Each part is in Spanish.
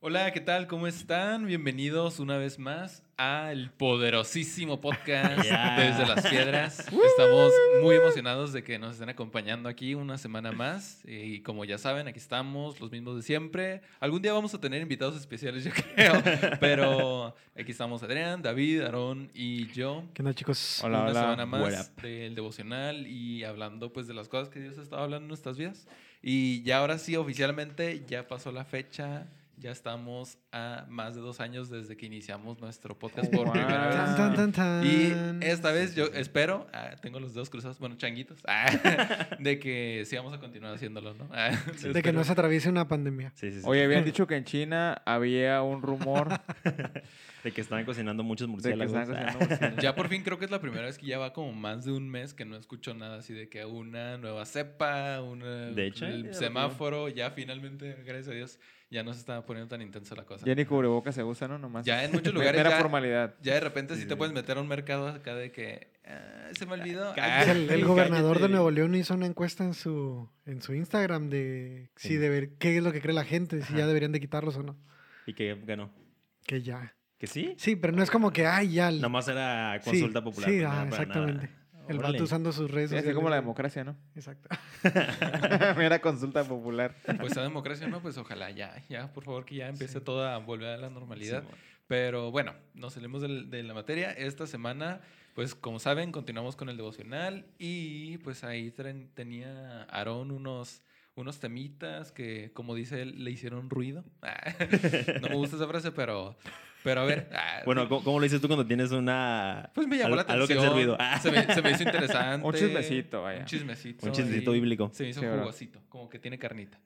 Hola, ¿qué tal? ¿Cómo están? Bienvenidos una vez más al poderosísimo podcast Yeah. desde las piedras. Estamos muy emocionados de que nos estén acompañando aquí una semana más. Y como ya saben, aquí estamos, los mismos de siempre. Algún día vamos a tener invitados especiales, yo creo. Pero aquí estamos Adrián, David, Aarón y yo. ¿Qué onda, chicos? Hola, una hola. semana más del devocional y hablando pues de las cosas que Dios ha estado hablando en nuestras vidas. Y ya ahora sí, oficialmente, ya pasó la fecha. Ya estamos a más de dos años desde que iniciamos nuestro podcast por Wow. primera vez. Tan, tan, tan, tan. Y esta vez yo espero, ah, tengo los dedos cruzados, bueno, changuitos, ah, de que sí vamos a continuar haciéndolo, ¿no? Ah, De que no se atraviese una pandemia. Sí, sí, sí. Oye, habían dicho que en China había un rumor de que estaban cocinando muchos murciélagos. estaban cocinando murciélagos. Ya por fin creo que es la primera vez que ya va como más de un mes que no escucho nada así de que una nueva cepa, una, De hecho, el ya lo semáforo, ya finalmente, gracias a Dios, ya no se está poniendo tan intensa la cosa. Ya ni cubrebocas se usa, ¿no? Nomás. Ya en muchos lugares Mera ya- formalidad. Ya de repente sí, Sí, te puedes meter a un mercado acá de que "Ah, se me olvidó. cállate. Ah, el, el cállate. gobernador de Nuevo León hizo una encuesta en su, en su Instagram de si Sí. deber, qué es lo que cree la gente, si ya deberían de quitarlos o no. ¿Y que ganó? Que ya. ¿Que sí? Sí, pero no es como que, ay, ya. Nomás era sí, consulta popular. Sí, ah, para exactamente. nada. El Órale. vato usando sus redes Sí, así sociales. como la democracia, ¿no? Exacto. Mera consulta popular. Pues a democracia, ¿no? Pues ojalá ya, ya, por favor, que ya empiece Sí. todo a volver a la normalidad. Sí, bueno. Pero bueno, nos salimos de la materia. Esta semana, pues como saben, continuamos con el devocional y pues ahí tenía Aarón unos, unos temitas que, como dice él, le hicieron ruido. no me gusta esa frase, pero, pero a ver. ah, Bueno, ¿cómo, cómo lo dices tú cuando tienes una... pues me llamó la atención. algo que? Ah. Se, me, se me hizo interesante. Un chismecito, vaya. Un chismecito. Un chismecito bíblico. Se me hizo Sí, jugosito, como que tiene carnita.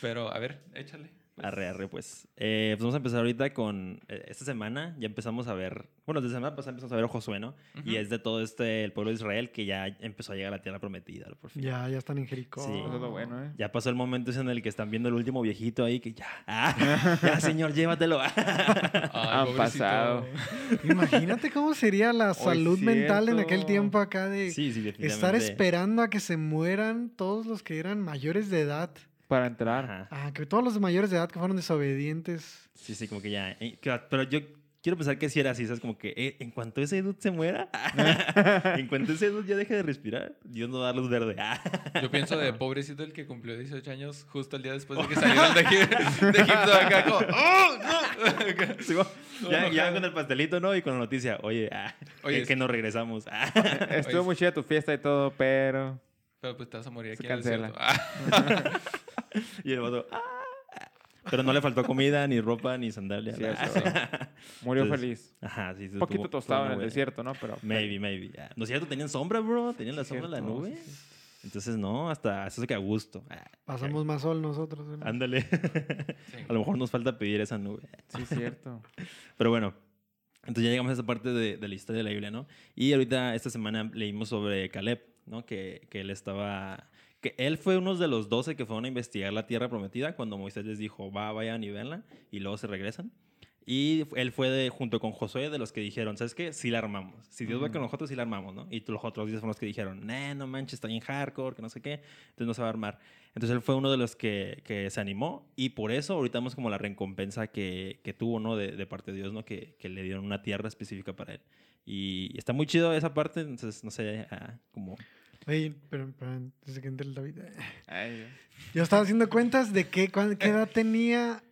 pero a ver, échale. Pues. Arre, arre, pues. Eh, pues vamos a empezar ahorita con eh, esta semana. Ya empezamos a ver, bueno, desde semana pasada empezamos a ver a Josué, ¿no? Y es de todo este, el pueblo de Israel que ya empezó a llegar a la tierra prometida, por fin. Ya, ya están en Jericó. Sí. Eso es lo bueno, ¿eh? Ya pasó el momento ese en el que están viendo el último viejito ahí que ya, ah, ya señor, llévatelo. Ay, Han pobrecito. pasado. Imagínate cómo sería la salud mental en aquel cierto. tiempo acá de sí, sí, definitivamente. estar esperando a que se mueran todos los que eran mayores de edad. Para entrar. Ajá. Ah, que todos los mayores de edad que fueron desobedientes. Sí, sí, como que ya. eh, Pero yo quiero pensar que si era así, ¿sabes? Como que eh, en cuanto ese dude se muera, en cuanto ese dude ya deje de respirar, Dios no da luz verde. Ah. Yo pienso de pobrecito el que cumplió 18 años justo el día después de que salieron de, Egip- de Egipto acá como ¡Oh, no! Sí, ya, ya con el pastelito, ¿no? Y con la noticia, oye, ah, Oye, que, es- que nos regresamos. Ah. Estuvo Oye, muy chida tu fiesta y todo, pero. Pero pues te vas a morir Se aquí en el cancela. desierto. Ah, Y el vato, ah. Pero no le faltó comida, ni ropa, ni sandalia. Sí, eso. Murió Entonces, feliz. Ajá, sí. Un poquito estuvo- tostado en el desierto, ¿no? Pero. Maybe, maybe. ya. No es cierto, tenían sombra, bro. Tenían la sombra de la nube. sí, sí. Entonces, no, hasta eso se que a gusto. Ah, Pasamos más sol nosotros. ¿no? Ándale. sí. A lo mejor nos falta pedir esa nube. Sí, cierto. Pero bueno, entonces ya llegamos a esa parte de, de la historia de la Biblia, ¿no? Y ahorita esta semana leímos sobre Caleb, ¿no? Que, que él estaba... Que él fue uno de los doce que fueron a investigar la tierra prometida cuando Moisés les dijo, va, vayan y venla, y luego se regresan. Y él fue de, junto con Josué de los que dijeron, ¿sabes qué? Sí la armamos. Si Dios va Ujú. con nosotros, sí la armamos, ¿no? Y los otros días fueron los que dijeron, nah, no manches, está bien hardcore, que no sé qué, entonces no se va a armar. Entonces él fue uno de los que, que se animó y por eso ahorita vemos como la recompensa que, que tuvo, ¿no? De, de parte de Dios, ¿no? Que, que le dieron una tierra específica para él. Y está muy chido esa parte, entonces, no sé, ah, como... Oye, pero, pero antes de que entre el David. eh, Ay, Yo estaba haciendo cuentas de qué, cuán- qué edad tenía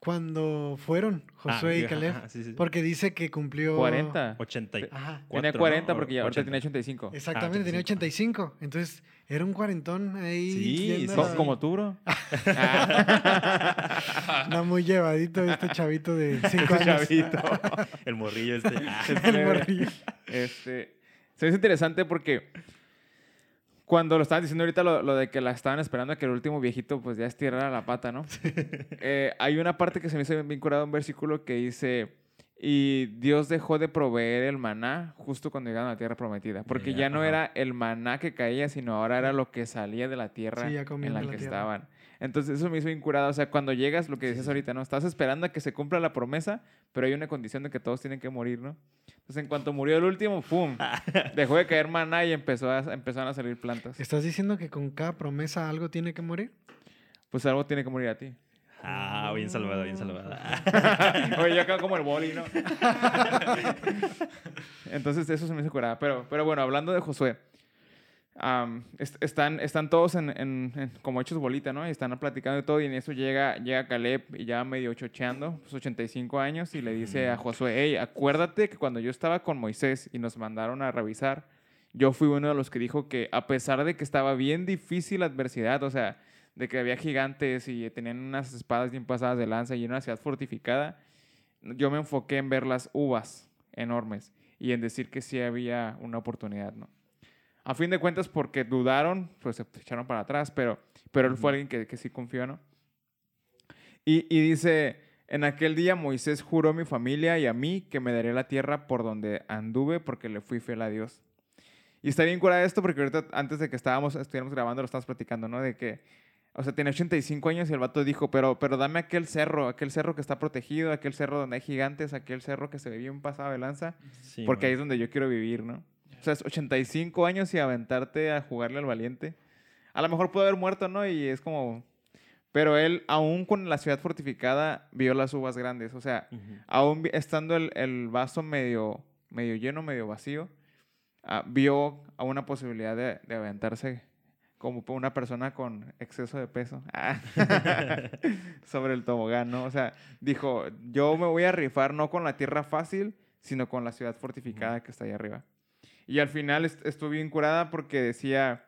cuando fueron Josué Ah, y Caleb. ajá, sí, sí. Porque dice que cumplió. 40. 80 y- Ajá. Tenía cuatro, 40 ¿no? porque ya ahorita 80. tenía 85. Exactamente, tenía 85. Entonces, era un cuarentón ahí. Sí, la- Co- Como tú, bro. Anda muy llevadito este chavito de 5 Ese años. chavito. El morrillo este. ah. El morrillo. Este, se hizo interesante porque cuando lo estaban diciendo ahorita lo, lo de que la estaban esperando a que el último viejito pues ya estirara la pata, ¿no? Eh, hay una parte que se me hizo bien curada, un versículo que dice, y Dios dejó de proveer el maná justo cuando llegaron a la tierra prometida, porque Ya, ya no era el maná que caía, sino ahora era lo que salía de la tierra Sí, en la que tierra. estaban. Entonces eso me hizo bien curada, o sea, cuando llegas, lo que decías ahorita, ¿no? Estás esperando a que se cumpla la promesa, pero hay una condición de que todos tienen que morir, ¿no? Entonces, en cuanto murió el último, ¡pum! Dejó de caer maná y empezó a, empezaron a salir plantas. ¿Estás diciendo que con cada promesa algo tiene que morir? Pues algo tiene que morir a ti. Ah, bien salvada, bien salvada. Oye, yo acabo como el boli, ¿no? Entonces, eso se me hizo curada. Pero, pero bueno, hablando de Josué. Est- están, están todos en, en- en- como hechos bolita, ¿no? Y están platicando de todo y en eso llega, llega Caleb y ya medio chocheando, pues 85 años, y le dice a Josué, hey, acuérdate que cuando yo estaba con Moisés y nos mandaron a revisar, yo fui uno de los que dijo que a pesar de que estaba bien difícil la adversidad, o sea, de que había gigantes y tenían unas espadas bien pasadas de lanza y una ciudad fortificada, yo me enfoqué en ver las uvas enormes y en decir que sí había una oportunidad, ¿no? A fin de cuentas, porque dudaron, pues se echaron para atrás, pero, pero él fue alguien que, que sí confió, ¿no? Y, y dice, en aquel día Moisés juró a mi familia y a mí que me daría la tierra por donde anduve porque le fui fiel a Dios. Y está bien curada esto porque ahorita, antes de que estábamos, estuviéramos grabando, lo estábamos platicando, ¿no? De que, o sea, tenía 85 años y el vato dijo, pero, pero dame aquel cerro, aquel cerro que está protegido, aquel cerro donde hay gigantes, aquel cerro que se ve bien pasado de lanza, Sí, porque ahí man. es donde yo quiero vivir, ¿no? O sea, es 85 años y aventarte a jugarle al valiente. A lo mejor pudo haber muerto, ¿no? Y es como... Pero él, aún con la ciudad fortificada, vio las uvas grandes. O sea, Ujú. aún vi- estando el, el vaso medio, medio lleno, medio vacío, ah, vio a una posibilidad de, de aventarse como una persona con exceso de peso ah, sobre el tobogán, ¿no? O sea, dijo, yo me voy a rifar no con la tierra fácil, sino con la ciudad fortificada que está ahí arriba. Y al final est- estuve bien curada porque decía,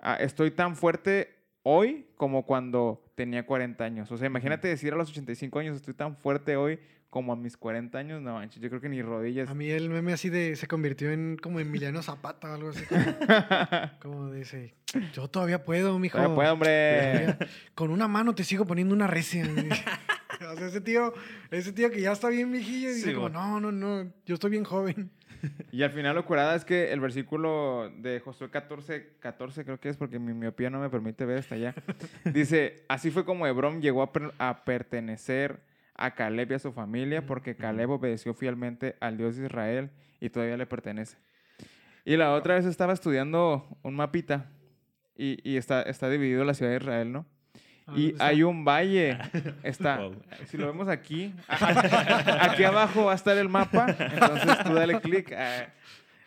ah, estoy tan fuerte hoy como cuando tenía 40 años. O sea, imagínate decir a los 85 años, estoy tan fuerte hoy como a mis 40 años. No manches, yo creo que ni rodillas. A mí el meme así de se convirtió en como Emiliano Zapata o algo así. Como dice, yo todavía puedo, mijo. Todavía puedo, hombre. Con una mano te sigo poniendo una recia. o sea, ese tío, ese tío que ya está bien viejillo y dice Sí, como, no, no, no, yo estoy bien joven. Y al final lo curada es que el versículo de Josué 14, 14 creo que es porque mi miopía no me permite ver hasta allá. Dice, así fue como Hebrón llegó a, per- a pertenecer a Caleb y a su familia porque Caleb obedeció fielmente al Dios de Israel y todavía le pertenece. Y la otra vez estaba estudiando un mapita y, y está, está dividido la ciudad de Israel, ¿no? Y hay un valle. Está. Wow. Si lo vemos aquí, aquí abajo va a estar el mapa. Entonces tú dale clic.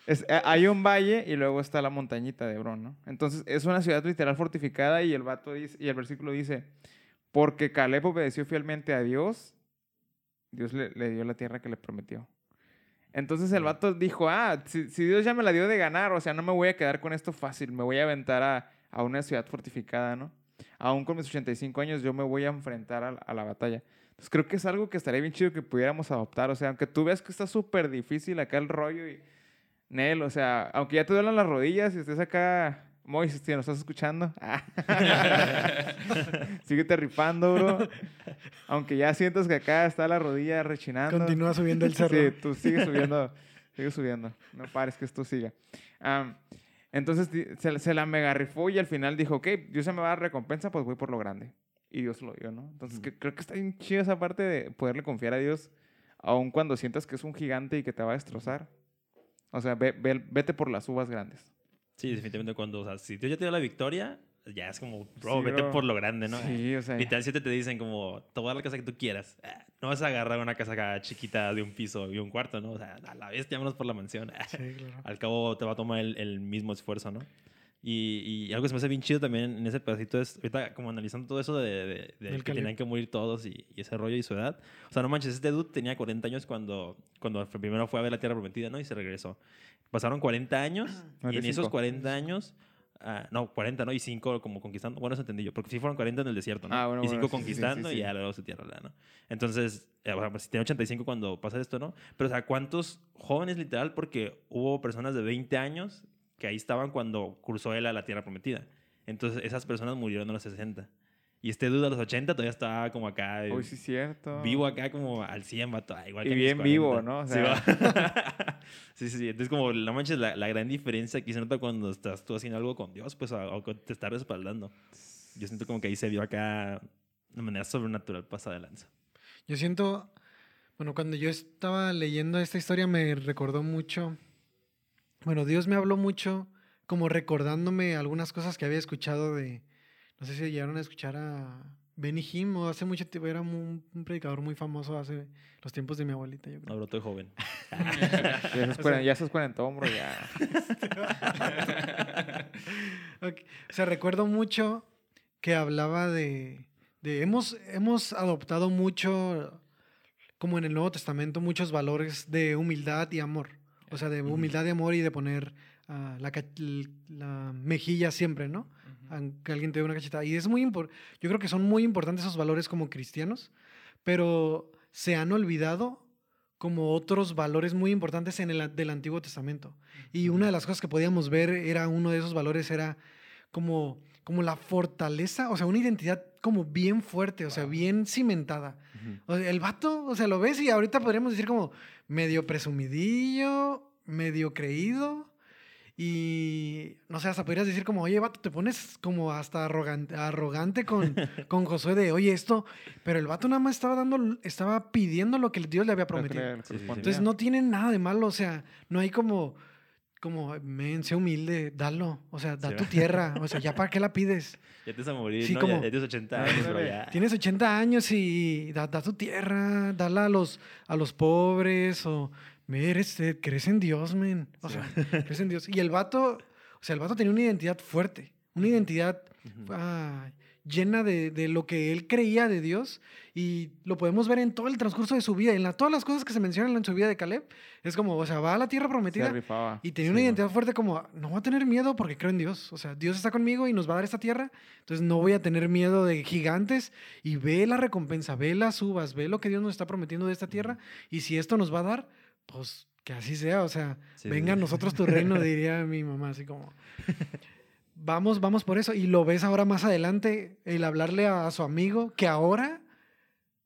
es- ah, hay un valle y luego está la montañita de Hebrón, ¿no? Entonces es una ciudad literal fortificada y el vato dice, y el versículo dice, porque Caleb obedeció fielmente a Dios, Dios le, le dio la tierra que le prometió. Entonces el vato dijo, ah, si, si Dios ya me la dio de ganar, o sea, no me voy a quedar con esto fácil, me voy a aventar a, a una ciudad fortificada, ¿no? Aún con mis 85 años yo me voy a enfrentar a, a la batalla. Entonces creo que es algo que estaría bien chido que pudiéramos adoptar. O sea, aunque tú veas que está súper difícil acá el rollo y... Nel, o sea, aunque ya te duelan las rodillas y estés acá... Moisés, si nos estás escuchando. Síguete rifando, bro. Aunque ya sientas que acá está la rodilla rechinando. Continúa subiendo el cerro. Sí, tú sigue subiendo, sigue subiendo. No pares que esto siga. Am, entonces se, se la mega rifó y al final dijo, ok, Dios se me va a dar recompensa, pues voy por lo grande. Y Dios lo dio, ¿no? Entonces que- creo que está bien chido esa parte de poderle confiar a Dios, aun cuando sientas que es un gigante y que te va a destrozar. O sea, ve- ve- vete por las uvas grandes. Sí, definitivamente cuando, o sea, si Dios ya te dio la victoria, ya es como, bro, Sí, vete bro. por lo grande, ¿no? Sí, o sea. Literal, siete te dicen como, te voy a dar la casa que tú quieras. Ah, No vas a agarrar una casa acá chiquita de un piso y un cuarto, ¿no? O sea, a la vez, vámonos por la mansión. Ah, Sí, claro. Al cabo te va a tomar el, el mismo esfuerzo, ¿no? Y, y algo que se me hace bien chido también en ese pedacito es, ahorita como analizando todo eso de, de- de que Caleb. tenían que morir todos y, y ese rollo y su edad. O sea, no manches, este dude tenía 40 años cuando, cuando primero fue a ver la Tierra Prometida, ¿no? Y se regresó. Pasaron 40 años y en esos 95. 40 años... ah, no, 40, ¿no? Y 5 como conquistando. Bueno, eso entendí yo. Porque sí fueron 40 en el desierto, ¿no? Ah, bueno, y bueno, 5 sí, sí, conquistando sí, y sí. ya luego su tierra, ¿no? Entonces, eh, bueno, pues, si tiene 85 cuando pasa esto, ¿no? Pero, o sea, ¿cuántos jóvenes literal? Porque hubo personas de 20 años que ahí estaban cuando cruzó él a la tierra prometida. Entonces, esas personas murieron a los 60. Y este dude a los 80 todavía estaba como acá. eh, Uy, sí, cierto. Vivo acá como al 100, vato. ah, Igual Y que bien vivo, 40. ¿no? O Sí, sea- sí, sí, sí. Entonces, como la manches, la, la gran diferencia que se nota cuando estás tú haciendo algo con Dios, pues, o, te está respaldando. Yo siento como que ahí se vio acá de manera sobrenatural pasada de lanza. Yo siento, bueno, cuando yo estaba leyendo esta historia me recordó mucho, bueno, Dios me habló mucho como recordándome algunas cosas que había escuchado de, no sé si llegaron a escuchar a Benny Hinn, o hace mucho tiempo, era un, un predicador muy famoso hace los tiempos de mi abuelita, yo creo. Ahora estoy joven. Ya estás, ya estás cuarentón, bro, ya. O sea, recuerdo mucho que hablaba de, de hemos, hemos adoptado mucho, como en el Nuevo Testamento, muchos valores de humildad y amor. O sea, de humildad y amor y de poner ah, la, la mejilla siempre, ¿no? Aunque alguien te dé una cachetada. Y es muy importante, yo creo que son muy importantes esos valores como cristianos, pero se han olvidado como otros valores muy importantes en el del Antiguo Testamento. Y una de las cosas que podíamos ver era uno de esos valores era como, como la fortaleza, o sea, una identidad como bien fuerte, o sea, bien cimentada. Ujú. O sea, el vato, o sea, lo ves y ahorita podríamos decir como medio presumidillo, medio creído. Y no sé, hasta podrías decir como, oye, vato, te pones como hasta arrogante, arrogante con, con Josué de, oye, esto, pero el vato nada más estaba dando, estaba pidiendo lo que Dios le había prometido. Entonces no tiene nada de malo, o sea, no hay como, como, men, sé humilde, dalo, o sea, da Sí, tu tierra, o sea, ¿ya para qué la pides? Ya te vas a morir, Sí, ¿no? como- Ya, ya tienes 80 años, pero Ándale. ya. Tienes 80 años y da, da tu tierra, dala a los, a los pobres o "Ve, eres, eh, crees en Dios, men. O Sí. sea, crees en Dios. Y el vato, o sea, el vato tenía una identidad fuerte, una identidad ah, llena de, de lo que él creía de Dios y lo podemos ver en todo el transcurso de su vida. En la, todas las cosas que se mencionan en su vida de Caleb, es como, o sea, va a la tierra prometida y tenía Sí, una identidad fuerte como, no voy a tener miedo porque creo en Dios. O sea, Dios está conmigo y nos va a dar esta tierra. Entonces no voy a tener miedo de gigantes. Y ve la recompensa, ve las uvas, ve lo que Dios nos está prometiendo de esta tierra. Y si esto nos va a dar, pues que así sea. O sea, Sí, venga a sí. nosotros tu reino, diría mi mamá, así como... Vamos, vamos por eso. Y lo ves ahora más adelante, el hablarle a, su amigo, que ahora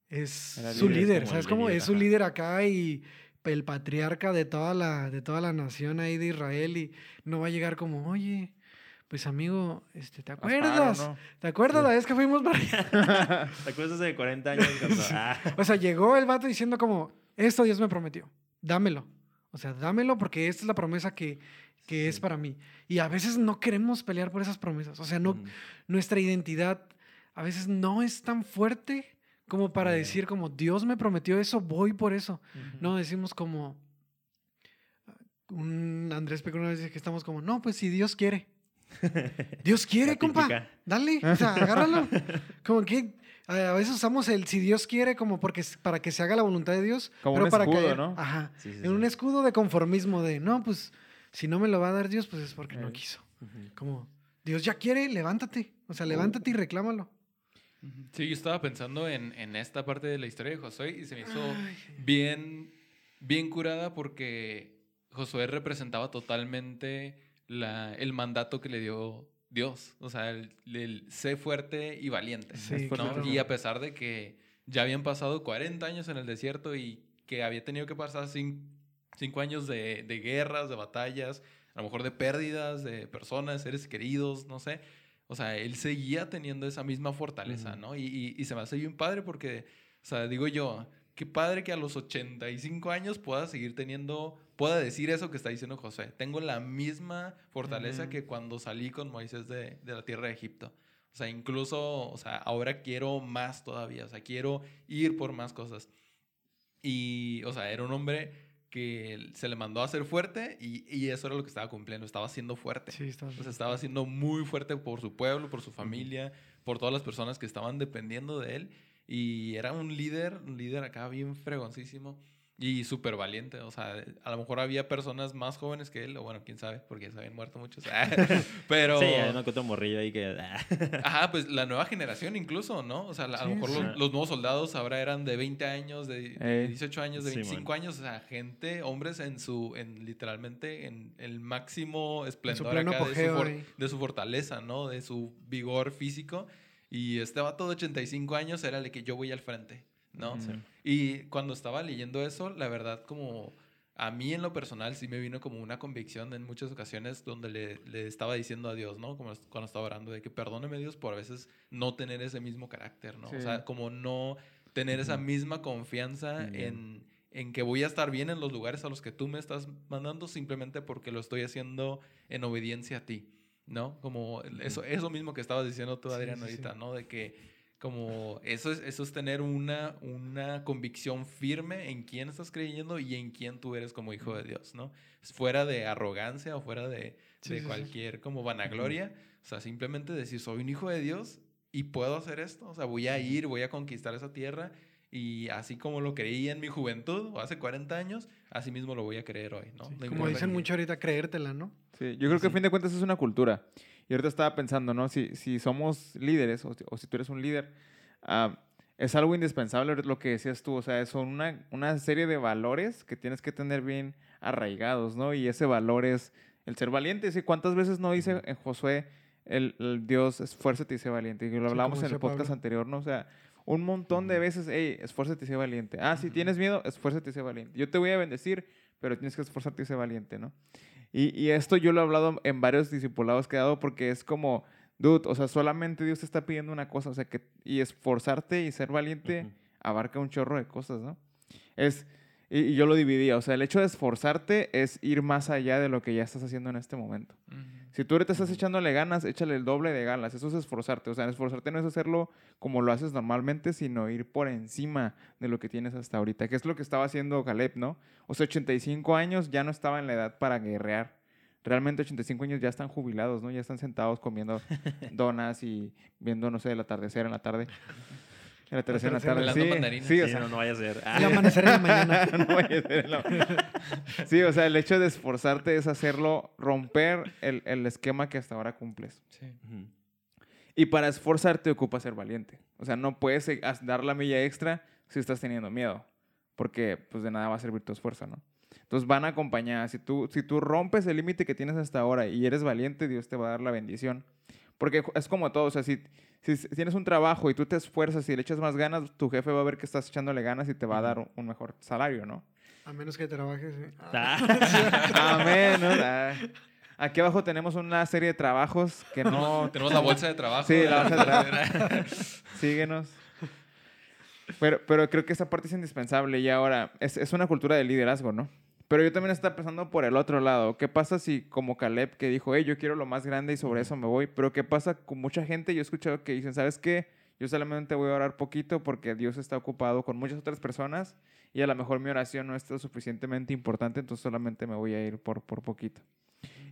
es su líder, como ¿Sabes cómo? líder, Es su ajá. líder acá y el patriarca de toda la, de toda la nación ahí de Israel. Y no va a llegar como, oye, pues amigo, este, ¿te paro, acuerdas? ¿no? ¿Te acuerdas la vez que fuimos para allá? ¿Te acuerdas de 40 años cuando... Ah, O sea, llegó el vato diciendo como, esto Dios me prometió, dámelo. O sea, dámelo porque esta es la promesa que, que es para mí. Y a veces no queremos pelear por esas promesas. O sea, no, nuestra identidad a veces no es tan fuerte como para decir como, Dios me prometió eso, voy por eso. No, decimos como, un Andrés Peco una vez que estamos como, no, pues si Dios quiere. Dios quiere, compa. Dale, o sea, agárralo. Como que a veces usamos el si Dios quiere como porque para que se haga la voluntad de Dios, Como pero un para escudo, caer- ¿no? Ajá. Sí, sí, En un escudo de conformismo de, no, pues si no me lo va a dar Dios, pues es porque no quiso. Como Dios ya quiere, levántate. O sea, levántate y reclámalo. Sí, yo estaba pensando en, en esta parte de la historia de Josué y se me hizo Ay, bien, bien curada porque Josué representaba totalmente la, el mandato que le dio Dios. O sea, el, el sé fuerte y valiente. Sí, Es fuerte, ¿no? claro. Y a pesar de que ya habían pasado 40 años en el desierto y que había tenido que pasar 5 años de, de guerras, de batallas, a lo mejor de pérdidas de personas, seres queridos, no sé. O sea, él seguía teniendo esa misma fortaleza. ¿no? Y, y, y se me hace bien padre porque, o sea, digo yo, qué padre que a los 85 años pueda seguir teniendo, pueda decir eso que está diciendo José. Tengo la misma fortaleza que cuando salí con Moisés de, de la tierra de Egipto. O sea, incluso, o sea, ahora quiero más todavía, o sea, quiero ir por más cosas. Y, o sea, era un hombre que se le mandó a ser fuerte y, y eso era lo que estaba cumpliendo, estaba siendo fuerte. Sí, O sea, estaba siendo muy fuerte por su pueblo, por su familia, por todas las personas que estaban dependiendo de él. Y era un líder, un líder acá bien fregoncísimo y súper valiente. O sea, a lo mejor había personas más jóvenes que él, o bueno, quién sabe, porque ya se habían muerto muchos. Pero... Sí, hay uno que otro morrillo ahí que... Ajá, pues la nueva generación incluso, ¿no? O sea, a lo Sí, mejor sí. los, los nuevos soldados ahora eran de 20 años, de, de Eh. 18 años, de Simón. 25 años, o sea, gente, hombres en su, en literalmente en el máximo esplendor pleno acá de, su for- de su fortaleza, ¿no? De su vigor físico. Y este vato de 85 años era el que yo voy al frente, ¿no? Y cuando estaba leyendo eso, la verdad, como a mí en lo personal sí me vino como una convicción en muchas ocasiones donde le, le estaba diciendo a Dios, ¿no? Como cuando estaba orando, de que perdóneme Dios por a veces no tener ese mismo carácter, ¿no? O sea, como no tener esa misma confianza en, en que voy a estar bien en los lugares a los que tú me estás mandando simplemente porque lo estoy haciendo en obediencia a ti, ¿no? Como eso, eso mismo que estabas diciendo tú, Adrián, sí, sí. ahorita, ¿no? De que como eso es, eso es tener una, una convicción firme en quién estás creyendo y en quién tú eres como hijo de Dios, ¿no? Fuera de arrogancia o fuera de, de cualquier como vanagloria. O sea, simplemente decir, soy un hijo de Dios y puedo hacer esto. O sea, voy a ir, voy a conquistar esa tierra y así como lo creí en mi juventud o hace 40 años, así mismo lo voy a creer hoy, ¿no? Sí, No Como dicen mucho ahorita, creértela, ¿no? Sí, yo creo que a Sí. fin de cuentas es una cultura. Y ahorita estaba pensando, ¿no? Si, si somos líderes o, si- o si tú eres un líder, ah, es algo indispensable lo que decías tú. O sea, son una, una serie de valores que tienes que tener bien arraigados, ¿no? Y ese valor es el ser valiente. ¿Sí? ¿Cuántas veces no dice en Josué el, el Dios esfuérzate y sé valiente? Y lo Sí, hablábamos como en el podcast Pablo. anterior, ¿no? O sea, un montón de veces, hey, esfuérzate y sé valiente. Ah, si tienes miedo, esfuérzate y sé valiente. Yo te voy a bendecir, pero tienes que esforzarte y ser valiente, ¿no? Y, y esto yo lo he hablado en varios discipulados que he dado porque es como, dude, o sea, solamente Dios te está pidiendo una cosa, o sea, que y esforzarte y ser valiente abarca un chorro de cosas, ¿no? Es, y, y yo lo dividía, o sea, el hecho de esforzarte es ir más allá de lo que ya estás haciendo en este momento. Ujú. Si tú ahorita estás echándole ganas, échale el doble de ganas. Eso es esforzarte. O sea, esforzarte no es hacerlo como lo haces normalmente, sino ir por encima de lo que tienes hasta ahorita. Que es lo que estaba haciendo Caleb, ¿no? O sea, 85 años ya no estaba en la edad para guerrear. Realmente 85 años ya están jubilados, ¿no? Ya están sentados comiendo donas y viendo, no sé, el atardecer en la tarde. El atardecer en la tarde. Sí, sí, o Sí, sea, no, no vaya a ser. Ah, El amanecer en la mañana. no vaya a ser la- Sí, o sea, el hecho de esforzarte es hacerlo, romper el, el esquema que hasta ahora cumples. Sí. Y para esforzarte ocupa ser valiente. O sea, no puedes eh, dar la milla extra si estás teniendo miedo, porque pues de nada va a servir tu esfuerzo, ¿no? Entonces van acompañadas. Si tú, si tú rompes el límite que tienes hasta ahora y eres valiente, Dios te va a dar la bendición. Porque es como todo, o sea, si, si tienes un trabajo y tú te esfuerzas y le echas más ganas, tu jefe va a ver que estás echándole ganas y te va a dar un, un mejor salario, ¿no? A menos que trabajes. ¿eh? Ah. Amén. ¿no? Ah. Aquí abajo tenemos una serie de trabajos que no Tenemos la bolsa de trabajo. Sí, la bolsa de trabajo. Síguenos. Pero, pero creo que esa parte es indispensable y ahora es, es una cultura de liderazgo, ¿no? Pero yo también estaba pensando por el otro lado. ¿Qué pasa si como Caleb que dijo, hey, yo quiero lo más grande y sobre eso me voy? Pero ¿qué pasa con mucha gente? Yo he escuchado que dicen, ¿sabes qué? Yo solamente voy a orar poquito porque Dios está ocupado con muchas otras personas y a lo mejor mi oración no es lo suficientemente importante, entonces solamente me voy a ir por, por poquito.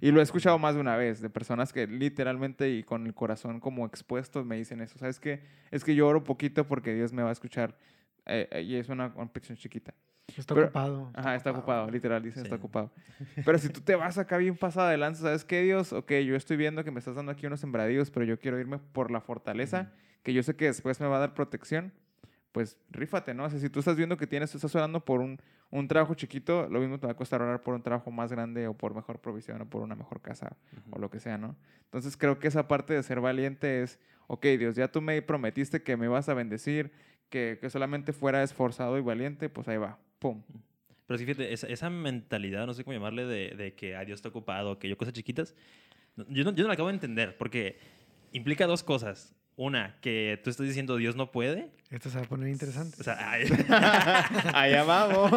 Y lo he escuchado más de una vez, de personas que literalmente y con el corazón como expuesto me dicen eso. ¿Sabes qué? Es que yo oro poquito porque Dios me va a escuchar. eh, eh, y es una, una chiquita. Está Pero- ocupado. Ajá, está ocupado, literal, dicen está Sí. ocupado. Pero si tú te vas acá bien pasado adelante, ¿sabes qué, Dios? Ok, yo estoy viendo que me estás dando aquí unos sembradíos, pero yo quiero irme por la fortaleza, que yo sé que después me va a dar protección. Pues rífate, ¿no? O sea, si tú estás viendo que tienes, estás orando por un, un trabajo chiquito, lo mismo te va a costar orar por un trabajo más grande o por mejor provisión o por una mejor casa o lo que sea, ¿no? Entonces creo que esa parte de ser valiente es, ok, Dios, ya tú me prometiste que me vas a bendecir, que, que solamente fuera esforzado y valiente, pues ahí va, pum. Pero sí, fíjate, esa, esa mentalidad, no sé cómo llamarle, de, de que a Dios está ocupado, que yo cosas chiquitas, yo no, yo no la acabo de entender, porque implica dos cosas. Una, que tú estás diciendo Dios no puede. Esto se va a poner interesante. O sea, ay, Allá vamos.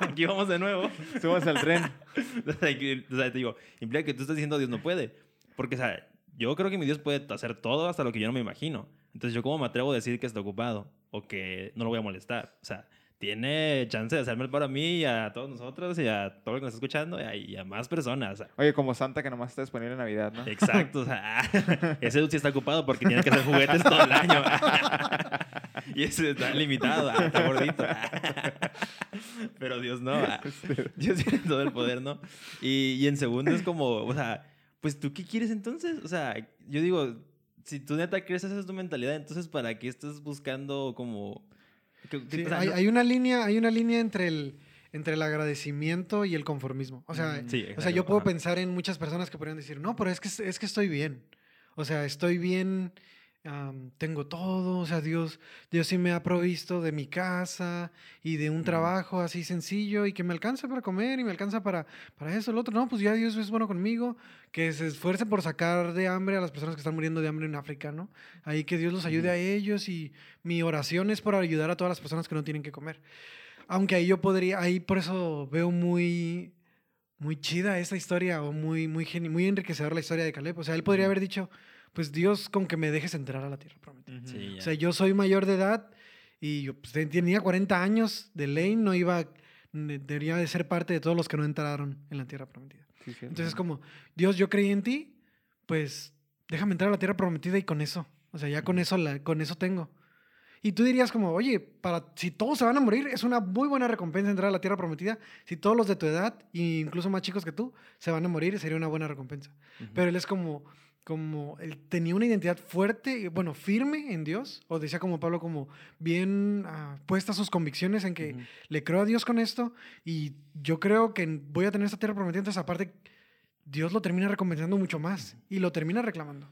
aquí vamos de nuevo. Subas al tren. O sea, que- o sea, te digo, implica que tú estás diciendo Dios no puede. Porque, o sea, yo creo que mi Dios puede hacer todo hasta lo que yo no me imagino. Entonces, ¿yo cómo me atrevo a decir que está ocupado? O que no lo voy a molestar. O sea, tiene chance de hacerme el paro a mí y a todos nosotros y a todo el que nos está escuchando y a, y a más personas. O sea, Oye, como Santa que nomás está disponible en Navidad, ¿no? Exacto, o sea, ese dude sí está ocupado porque tiene que hacer juguetes todo el año. y ese está limitado, ah, está gordito. Pero Dios no, ah, Dios tiene todo el poder, ¿no? Y, y en segundo es como, o sea, pues tú qué quieres entonces? O sea, yo digo, si tú neta crees esa es tu mentalidad, entonces ¿para qué estás buscando como... que- que- Sí, o sea, hay, no- hay una línea, hay una línea entre el, entre el agradecimiento y el conformismo. O sea, Sí, o sea yo puedo ajá. pensar en muchas personas que podrían decir, no, pero es que, es que estoy bien. O sea, estoy bien, am, tengo todo, o sea, Dios, Dios sí me ha provisto de mi casa y de un trabajo así sencillo y que me alcanza para comer y me alcanza para, para eso, el otro. No, pues ya Dios es bueno conmigo, que se esfuerce por sacar de hambre a las personas que están muriendo de hambre en África, ¿no? Ahí que Dios los ayude a ellos y mi oración es por ayudar a todas las personas que no tienen que comer. Aunque ahí yo podría, ahí por eso veo muy, muy chida esta historia o muy, muy, muy enriquecedora la historia de Caleb. O sea, él podría haber dicho, pues Dios con que me dejes entrar a la tierra prometida. Sí. O sea, yo soy mayor de edad y yo pues, ten- tenía 40 años de ley, no iba, debería de ser parte de todos los que no entraron en la tierra prometida. Sí, sí. Entonces es como, Dios, yo creí en ti, pues déjame entrar a la tierra prometida y con eso, o sea, ya con eso, la, con eso tengo. Y tú dirías como, oye, para, si todos se van a morir, es una muy buena recompensa entrar a la tierra prometida. Si todos los de tu edad, e incluso más chicos que tú, se van a morir, sería una buena recompensa. Pero él es como, como, él tenía una identidad fuerte, y, bueno, firme en Dios, o decía como Pablo, como bien ah, puestas sus convicciones en que Ujú. le creo a Dios con esto y yo creo que voy a tener esta tierra prometida, entonces aparte Dios lo termina recompensando mucho más y lo termina reclamando.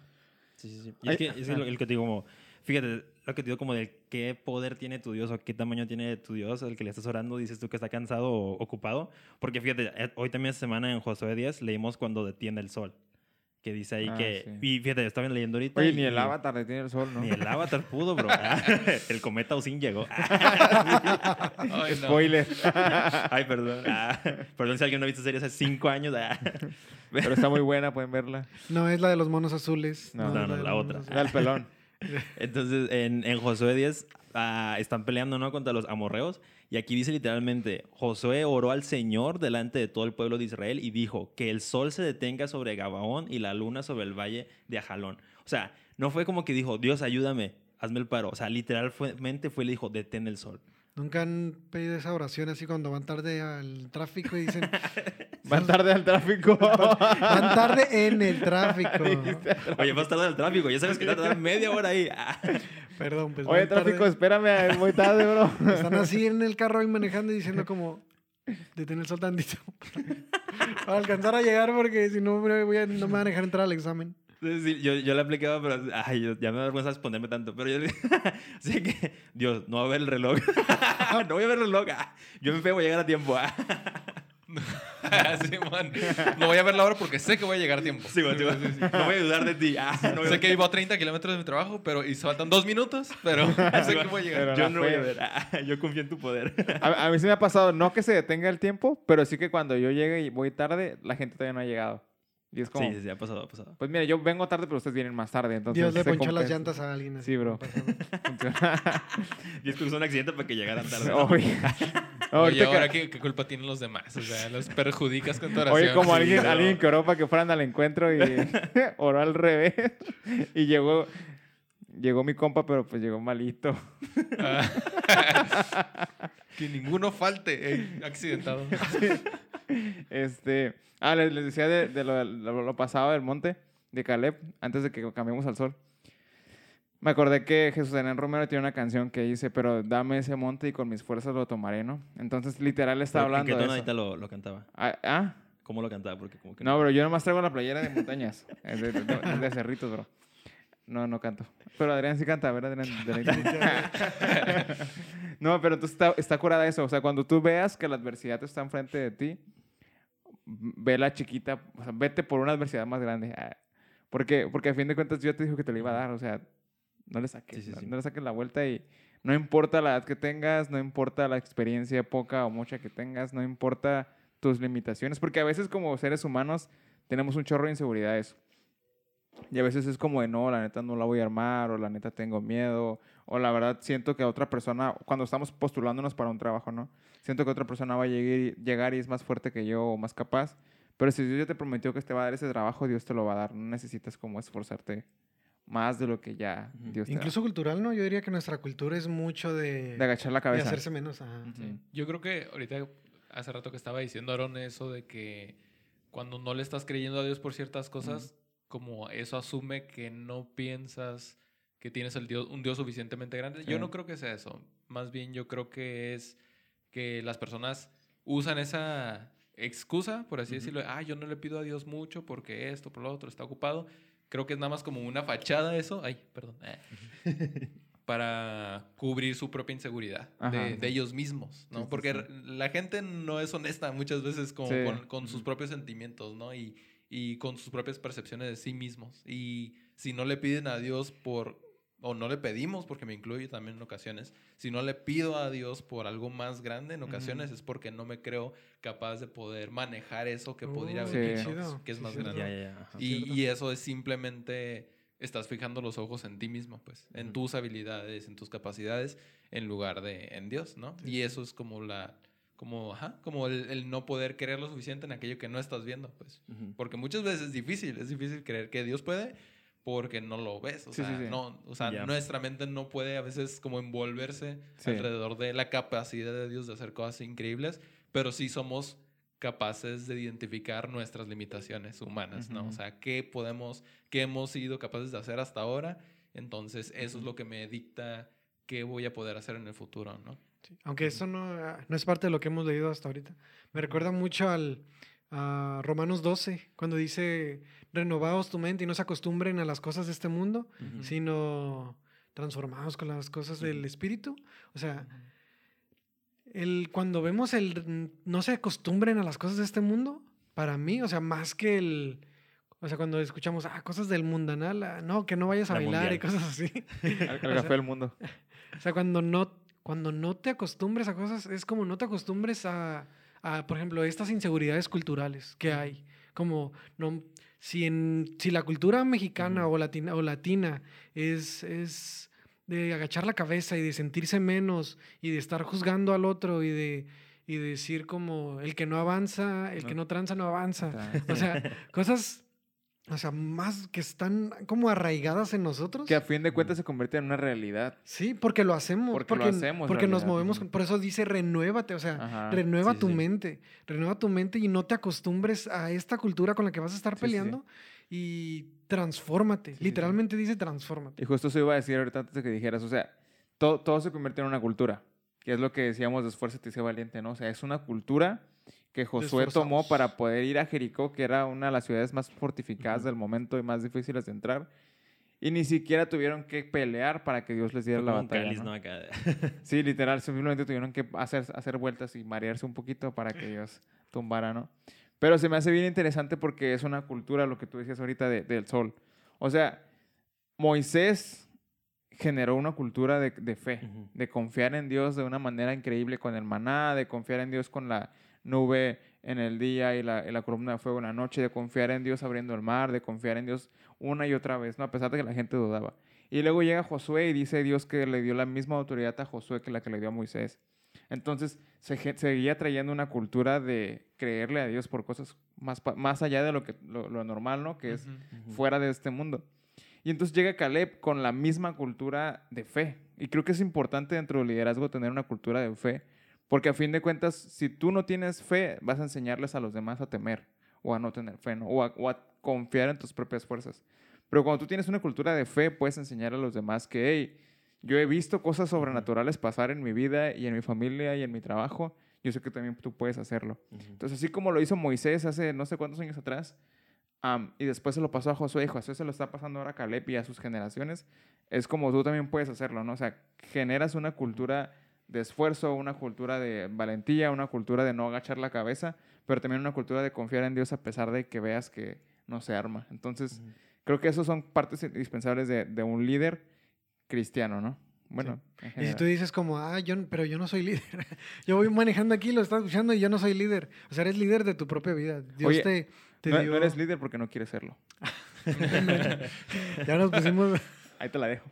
Sí, sí, sí. Y es que, es lo, el que te digo como, fíjate, lo que te digo como de qué poder tiene tu Dios o qué tamaño tiene tu Dios, el que le estás orando, dices tú que está cansado o ocupado. Porque fíjate, eh, hoy también semana en Josué 10 leímos cuando detiene el sol. Que dice ahí Ah, que... sí. Y fíjate, estaba leyendo ahorita. Oye, y- ni el avatar le tiene el sol, ¿no? Ni el avatar pudo, bro. El cometa Osin llegó. Ay. Spoiler. Ay, perdón. Ah, perdón si alguien no ha visto serie hace cinco años. Ah. Pero está muy buena, pueden verla. No es la de los monos azules. No, no, no, la los otra. monos Era el pelón. Entonces, en, en Josué 10 ah, están peleando ¿no? contra los amorreos. Y aquí dice literalmente, Josué oró al Señor delante de todo el pueblo de Israel y dijo, que el sol se detenga sobre Gabaón y la luna sobre el valle de Ajalón. O sea, no fue como que dijo, Dios, ayúdame, hazme el paro. O sea, literalmente fue y le dijo, detén el sol. Nunca han pedido esa oración así cuando van tarde al tráfico y dicen, Van tarde al tráfico. van tarde en el tráfico. Oye, vas tarde al tráfico, ya sabes que te va a tardar media hora ahí. Ah. Perdón, pues Oye, van tarde. tráfico, espérame, voy tarde, bro. Están así en el carro ahí manejando y diciendo como, detén el sol tantito. Para alcanzar a llegar porque si no, me voy a- no me van a dejar entrar al examen. Sí, yo, yo le aplicaba, pero ay, yo- ya me da vergüenza exponerme tanto. Pero yo le sé que, Dios, no va a ver el reloj. no voy a ver el reloj. Ah, Yo me voy a llegar a tiempo. Ah. Sí, man. No voy a ver la hora porque sé que voy a llegar a tiempo. Sí, bueno, sí. No voy a dudar de ti. Ah, no voy a Sé que vivo a 30 kilómetros de mi trabajo, pero y se faltan dos minutos, pero sé que voy a llegar. Pero Yo la no voy a fe. ver. Ah, yo confío en tu poder. A, a mí sí me ha pasado, no que se detenga el tiempo, pero sí que cuando yo llegue y voy tarde, la gente todavía no ha llegado. Y es como, Sí, sí, sí, ha pasado, ha pasado. pues mira, yo vengo tarde, pero ustedes vienen más tarde. Entonces Dios le ponchó las llantas a alguien. así, Sí, bro. Y es que usó un accidente para que llegaran tarde. Oye, Oye, que- ahora ¿qué, qué culpa tienen los demás? O sea, los perjudicas con tu oración. Oye, como Sí, alguien, pero- alguien que oró para que fueran al encuentro y oró al revés. Y llegó, llegó mi compa, pero pues llegó malito. Ah. que ninguno falte eh, accidentado. Este, ah, les, les decía de, de lo, lo- lo pasado del monte de Caleb, antes de que cambiemos al sol. Me acordé que Jesús Daniel Romero tiene una canción que dice, pero dame ese monte y con mis fuerzas lo tomaré, ¿no? Entonces, literal, está ¿En hablando qué de tono eso. ahorita lo, lo cantaba? Ah, ah, ¿Cómo lo cantaba? Porque como que no, bro, yo nomás traigo la playera de montañas, eh, de, de- de- de cerritos, bro. No, no canto. Pero Adrián sí canta, ¿verdad, Adrián? No, pero entonces está, está curada eso. O sea, cuando tú veas que la adversidad está enfrente de ti, la chiquita, o sea, vete por una adversidad más grande. Ah, Porque, porque a fin de cuentas yo te dije que te lo iba a dar, o sea, no le saques, Sí, sí, no, sí. no le saques la vuelta y no importa la edad que tengas, no importa la experiencia poca o mucha que tengas, no importa tus limitaciones, porque a veces como seres humanos tenemos un chorro de inseguridades. Y a veces es como de, no, la neta no la voy a armar, o la neta tengo miedo, o la verdad siento que a otra persona, cuando estamos postulándonos para un trabajo, ¿no? Siento que otra persona va a llegar y, llegar y es más fuerte que yo o más capaz. Pero si Dios ya te prometió que te va a dar ese trabajo, Dios te lo va a dar. No necesitas como esforzarte más de lo que ya Ujú. Dios te Incluso cultural, ¿no? Yo diría que nuestra cultura es mucho de, da. De agachar la de cabeza. hacerse menos. ajá. Sí. Yo creo que ahorita, hace rato que estaba diciendo Aaron eso de que cuando no le estás creyendo a Dios por ciertas cosas, como eso asume que no piensas que tienes el Dios, un Dios suficientemente grande. Sí. Yo no creo que sea eso. Más bien yo creo que es que las personas usan esa excusa, por así decirlo, ah, yo no le pido a Dios mucho porque esto, por lo otro, está ocupado. Creo que es nada más como una fachada eso. Ay, perdón. eh, para cubrir su propia inseguridad Ajá. de, de ellos mismos, ¿no? Sí, Porque sí. la gente no es honesta muchas veces con, con sus propios sentimientos, ¿no? Y, y con sus propias percepciones de sí mismos. Y si no le piden a Dios por, o no le pedimos, porque me incluye también en ocasiones, si no le pido a Dios por algo más grande en ocasiones es porque no me creo capaz de poder manejar eso que podría venir, ¿no? chido. que es más sí, grande. Y, eso es simplemente estás fijando los ojos en ti mismo, pues, en tus habilidades, en tus capacidades, en lugar de en Dios, ¿no? Y eso es como la, como, ajá, como el, el no poder creer lo suficiente en aquello que no estás viendo, pues. Porque muchas veces es difícil, es difícil creer que Dios puede porque no lo ves. O Sí, sea, sí, sí. No, o sea Ya. nuestra mente no puede a veces como envolverse Sí. alrededor de la capacidad de Dios de hacer cosas increíbles, pero sí somos capaces de identificar nuestras limitaciones humanas, ¿no? O sea, qué podemos, qué hemos sido capaces de hacer hasta ahora. Entonces, eso es lo que me dicta qué voy a poder hacer en el futuro, ¿no? Sí, Aunque esto no, ah, no es parte de lo que hemos leído hasta ahorita. Me recuerda mucho al a Romanos 12, cuando dice, renovaos tu mente y no se acostumbren a las cosas de este mundo, Ujú. sino transformados con las cosas del Espíritu. O sea, el, cuando vemos el no se acostumbren a las cosas de este mundo, para mí, o sea, más que el... O sea, cuando escuchamos, ah, cosas del mundanal, ah, no, que no vayas a La bailar y mundial. cosas así. El O sea, café del mundo. O sea, cuando no, cuando no te acostumbres a cosas, es como no te acostumbres a, a, por ejemplo, estas inseguridades culturales que hay. Como, no, si, en, si la cultura mexicana o, latina, o latina es, es de agachar la cabeza y de sentirse menos y de estar juzgando al otro y de, y de decir como el que no avanza, el que No. no tranza no avanza. Está- O sea, cosas, o sea, más que están como arraigadas en nosotros. Que a fin de cuentas se convierte en una realidad. Sí, porque lo hacemos. Porque lo hacemos, Porque nos movemos. Por eso dice renuévate. O sea, Ajá. renueva sí, tu sí. mente. Renueva tu mente y no te acostumbres a esta cultura con la que vas a estar Sí, peleando. Y transfórmate. Literalmente dice transfórmate. Y justo eso iba a decir ahorita antes de que dijeras, o sea, todo, todo se convierte en una cultura, que es lo que decíamos de esfuérzate y sé valiente, ¿no? O sea, es una cultura que Josué tomó para poder ir a Jericó, que era una de las ciudades más fortificadas del momento y más difíciles de entrar. Y ni siquiera tuvieron que pelear para que Dios les diera Fue la batalla. cáliz, ¿no? ¿no? Acá. Sí, literal, simplemente tuvieron que hacer, hacer vueltas y marearse un poquito para que Dios tumbara, ¿no? Pero se me hace bien interesante porque es una cultura, lo que tú decías ahorita, de- del sol. O sea, Moisés generó una cultura de, de fe, de confiar en Dios de una manera increíble con el maná, de confiar en Dios con la nube en el día y la, y la columna de fuego en la noche, de confiar en Dios abriendo el mar, de confiar en Dios una y otra vez, ¿no? A pesar de que la gente dudaba. Y luego llega Josué y dice Dios que le dio la misma autoridad a Josué que la que le dio a Moisés. Entonces se seguía trayendo una cultura de creerle a Dios por cosas más, más allá de lo, que, lo, lo normal, ¿no? Que es fuera de este mundo. Y entonces llega Caleb con la misma cultura de fe. Y creo que es importante dentro del liderazgo tener una cultura de fe, porque a fin de cuentas, si tú no tienes fe, vas a enseñarles a los demás a temer o a no tener fe, ¿no? o, a, o a confiar en tus propias fuerzas. Pero cuando tú tienes una cultura de fe, puedes enseñar a los demás que, hey, yo he visto cosas sobrenaturales pasar en mi vida y en mi familia y en mi trabajo. Yo sé que también tú puedes hacerlo. Entonces, así como lo hizo Moisés hace no sé cuántos años atrás, y después se lo pasó a Josué, y Josué se lo está pasando ahora a Caleb y a sus generaciones, es como tú también puedes hacerlo, ¿no? O sea, generas una cultura de esfuerzo, una cultura de valentía, una cultura de no agachar la cabeza, pero también una cultura de confiar en Dios a pesar de que veas que no se arma. Entonces, Ujú. creo que esos son partes indispensables de, de un líder cristiano, ¿no? Bueno, en Y si tú dices como, ah, yo, pero yo no soy líder. yo voy manejando aquí, lo estás escuchando y yo no soy líder. O sea, eres líder de tu propia vida. Dios Oye, te, te no, dio... no eres líder porque no quieres serlo. ya nos pusimos... Ahí te la dejo.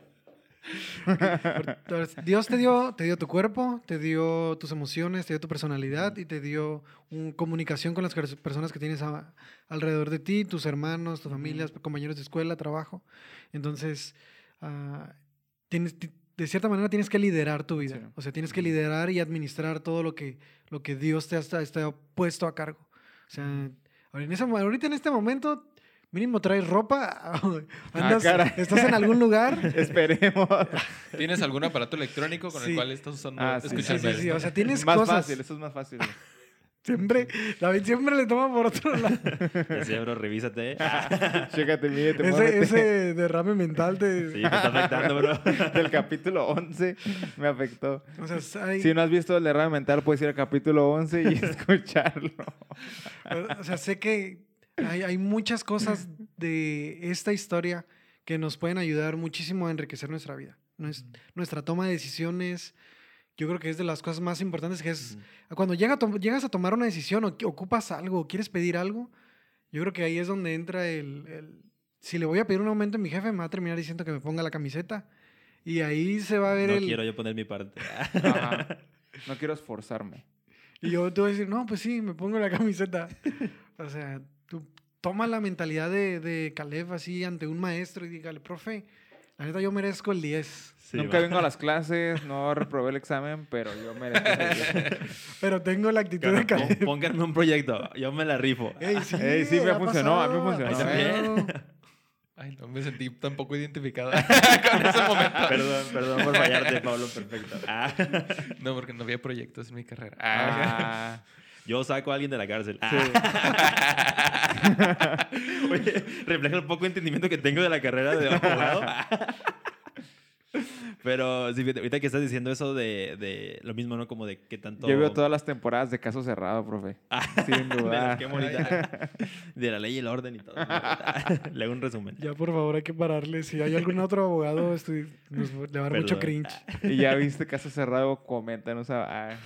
Dios te dio, te dio tu cuerpo, te dio tus emociones, te dio tu personalidad y te dio un, comunicación con las pers- personas que tienes a- alrededor de ti, tus hermanos, tus familias, compañeros de escuela, trabajo. Entonces, ah, tienes, de cierta manera tienes que liderar tu vida. Sí. O sea, tienes que liderar y administrar todo lo que, lo que Dios te ha, está puesto a cargo. O sea, en, ese ahorita en este momento, mínimo traes ropa, andas- caray. estás en algún lugar. Esperemos. ¿Tienes algún aparato electrónico con Sí. el cual estás usando, Ah, sí, Sí, escuchando sí, sí, esto? O sea, tienes más cosas. fácil, eso es más fácil. Siempre, David siempre le toma por otro lado. Decía, bro, revísate. Chécate, mídete, ese, ese derrame mental te... Sí, te está afectando, bro. Del capítulo 11 me afectó. O sea, hay- Si no has visto el derrame mental, puedes ir al capítulo 11 y escucharlo. o sea, sé que hay, hay muchas cosas de esta historia que nos pueden ayudar muchísimo a enriquecer nuestra vida. Nues- Nuestra toma de decisiones, yo creo que es de las cosas más importantes, que es cuando llega llegas a tomar una decisión o ocupas algo o quieres pedir algo, yo creo que ahí es donde entra el, el- si le voy a pedir un aumento a mi jefe, me va a terminar diciendo que me ponga la camiseta. Y ahí se va a ver No el... quiero yo poner mi parte. Ajá. No quiero esforzarme. Y yo te voy a decir, no, pues sí, me pongo la camiseta. o sea, toma la mentalidad de, de Caleb así ante un maestro y dígale, profe, la neta yo merezco el 10. Sí, Nunca va. vengo a las clases, no reprobé el examen, pero yo merezco ese día. Pero tengo la actitud de Claro, Caleb. Pónganme un proyecto. Yo me la rifo. Ey, sí, Ey, sí, me ha funcionó, a mí me pasado, funcionó. ha pasado. Ay, no me sentí tampoco identificada con ese momento. Perdón, perdón por fallarte, Pablo. Perfecto. Ah, No, porque no había proyectos en mi carrera. Ah. Ah, yo saco a alguien de la cárcel. sí. Ah, Oye, refleja el poco entendimiento que tengo de la carrera de abogado. Pero sí, ahorita que estás diciendo eso de, de lo mismo, ¿no? Como de qué tanto... Yo veo todas las temporadas de caso cerrado, profe. Sin de duda. que bonita. De la ley y el orden y todo. Le hago un resumen. Ya, por favor, hay que pararle. Si hay algún otro abogado, estoy, nos va a dar mucho cringe. Y ya viste caso cerrado, coméntanos. a- ah.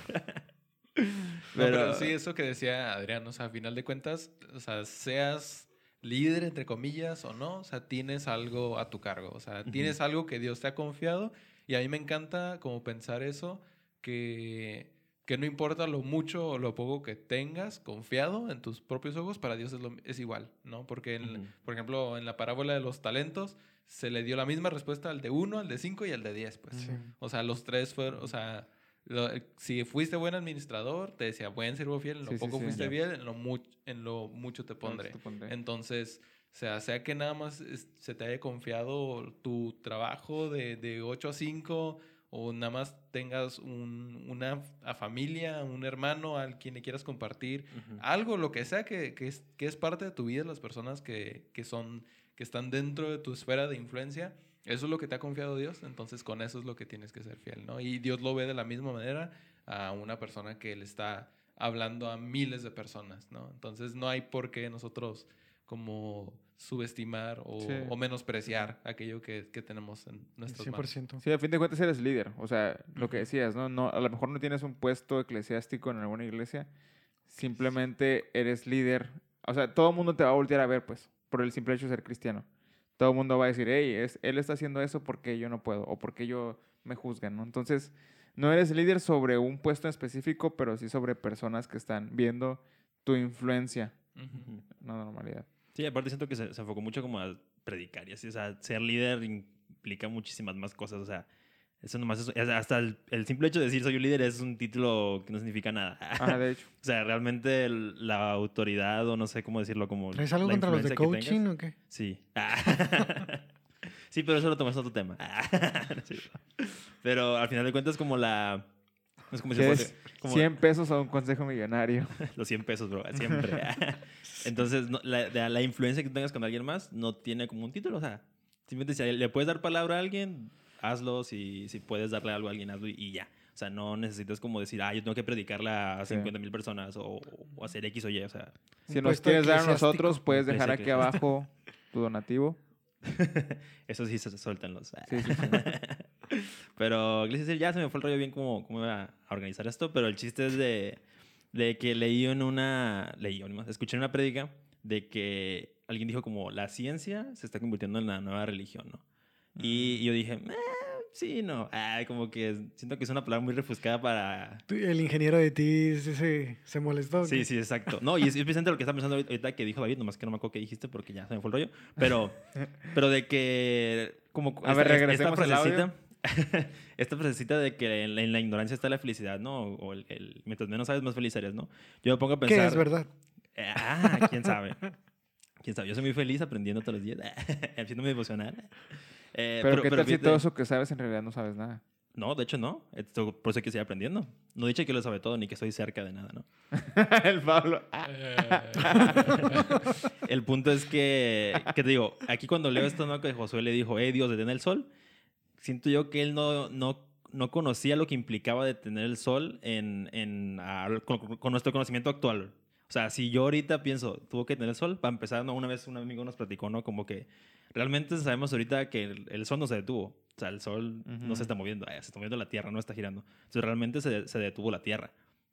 pero, Pero- sí, eso que decía Adrián, o sea, a final de cuentas, o sea, seas líder, entre comillas, o no, o sea, tienes algo a tu cargo, o sea, tienes algo que Dios te ha confiado y a mí me encanta como pensar eso, que, que no importa lo mucho o lo poco que tengas confiado en tus propios ojos, para Dios es, lo- es igual, ¿no? Porque, en- Ujú. por ejemplo, en la parábola de los talentos, se le dio la misma respuesta al de uno, al de cinco y al de diez, pues. Sí. O sea, los tres fueron, o sea, lo- si fuiste buen administrador, te decía, buen siervo fiel, en lo Sí, sí, poco sí. fuiste Ya. bien, en lo, mu- en lo mucho te pondré. Te pondré. Entonces, o sea, sea que nada más es- se te haya confiado tu trabajo de, de 8 a 5 o nada más tengas un- una a familia, un hermano al quien le quieras compartir, Ujú. algo, lo que sea que, que es, que es parte de tu vida, las personas que, que son, que están dentro de tu esfera de influencia, eso es lo que te ha confiado Dios, entonces con eso es lo que tienes que ser fiel, ¿no? Y Dios lo ve de la misma manera a una persona que le está hablando a miles de personas, ¿no? Entonces no hay por qué nosotros como subestimar o, Sí. o menospreciar aquello que, que tenemos en nuestras manos. 100%. Sí, a fin de cuentas eres líder. O sea, lo que decías, ¿no? no a lo mejor no tienes un puesto eclesiástico en alguna iglesia. Simplemente eres líder. O sea, todo el mundo te va a voltear a ver, pues, por el simple hecho de ser cristiano. Todo el mundo va a decir, hey, es, él está haciendo eso porque yo no puedo o porque yo me juzgan, ¿no? Entonces, no eres líder sobre un puesto en específico, pero sí sobre personas que están viendo tu influencia, no normalidad. Sí, aparte siento que se, se enfocó mucho como a predicar y así. O sea, ser líder implica muchísimas más cosas. O sea, eso nomás es, hasta el, el simple hecho de decir soy un líder es un título que no significa nada. Ajá, de hecho. O sea, realmente el- la autoridad o no sé cómo decirlo como... ¿Traes algo contra los de coaching tengas. o qué? Sí. sí, pero eso lo tomas otro tema. Pero al final de cuentas como la... Es como si ¿Qué fuese... es? como 100 pesos a un consejo millonario. los 100 pesos, bro, siempre. Entonces, no- la, la influencia que tengas con alguien más no tiene como un título. O sea, simplemente si le puedes dar palabra a alguien, hazlo. Si, si puedes darle algo a alguien, hazlo y, y ya. O sea, no necesitas como decir, ah, yo tengo que predicarle a Sí. 50 mil personas o, o hacer X o Y. O sea, Si nos quieres dar a nosotros, puedes dejar aquí abajo tu donativo. eso sí se sueltan los. Sí, sí, sí. Pero, decir, ya se me fue el rollo bien cómo, cómo iba a organizar esto, pero el chiste es de, de que leí en una, leí, o ni más, escuché en una prédica de que alguien dijo como la ciencia se está convirtiendo en la nueva religión, ¿no? Y yo dije, eh, sí, no, Ah, como que siento que es una palabra muy refuscada para... El ingeniero de ti se, se, se molestó. Sí, sí, exacto. No, y es, es precisamente lo que está pensando ahorita- que dijo David, nomás que no me acuerdo qué dijiste porque ya se me fue el rollo, pero, pero de que como... A ver, regresemos al frasecita, esta frasecita de que en la, en la ignorancia está la felicidad, ¿no? O el, el- mientras menos sabes, más feliz eres, ¿no? Yo me pongo a Que pensar... es verdad. Eh, Ah, quién sabe. Quién sabe. Yo soy muy feliz aprendiendo todos los días, haciéndome emocional. Eh, Pero, ¿qué tal si todo eso que sabes en realidad no sabes nada? No, de hecho no. Esto, por eso hay que seguir aprendiendo. No he dicho que lo sabe todo ni que estoy cerca de nada, ¿no? el Pablo. ah, El punto es que, que te digo, aquí cuando leo esto, ¿no? Que Josué le dijo, hey, Dios, detén el sol. Siento yo que él no, no, no conocía lo que implicaba detener el sol en, en, a- con, con nuestro conocimiento actual. O sea, si yo ahorita pienso, tuvo que detener el sol, para empezar, ¿no? una vez un amigo nos platicó, ¿no? Como que realmente sabemos ahorita que el, el sol no se detuvo. O sea, el sol no se está moviendo, eh, se está moviendo la Tierra, no está girando. Entonces realmente se, se detuvo la Tierra.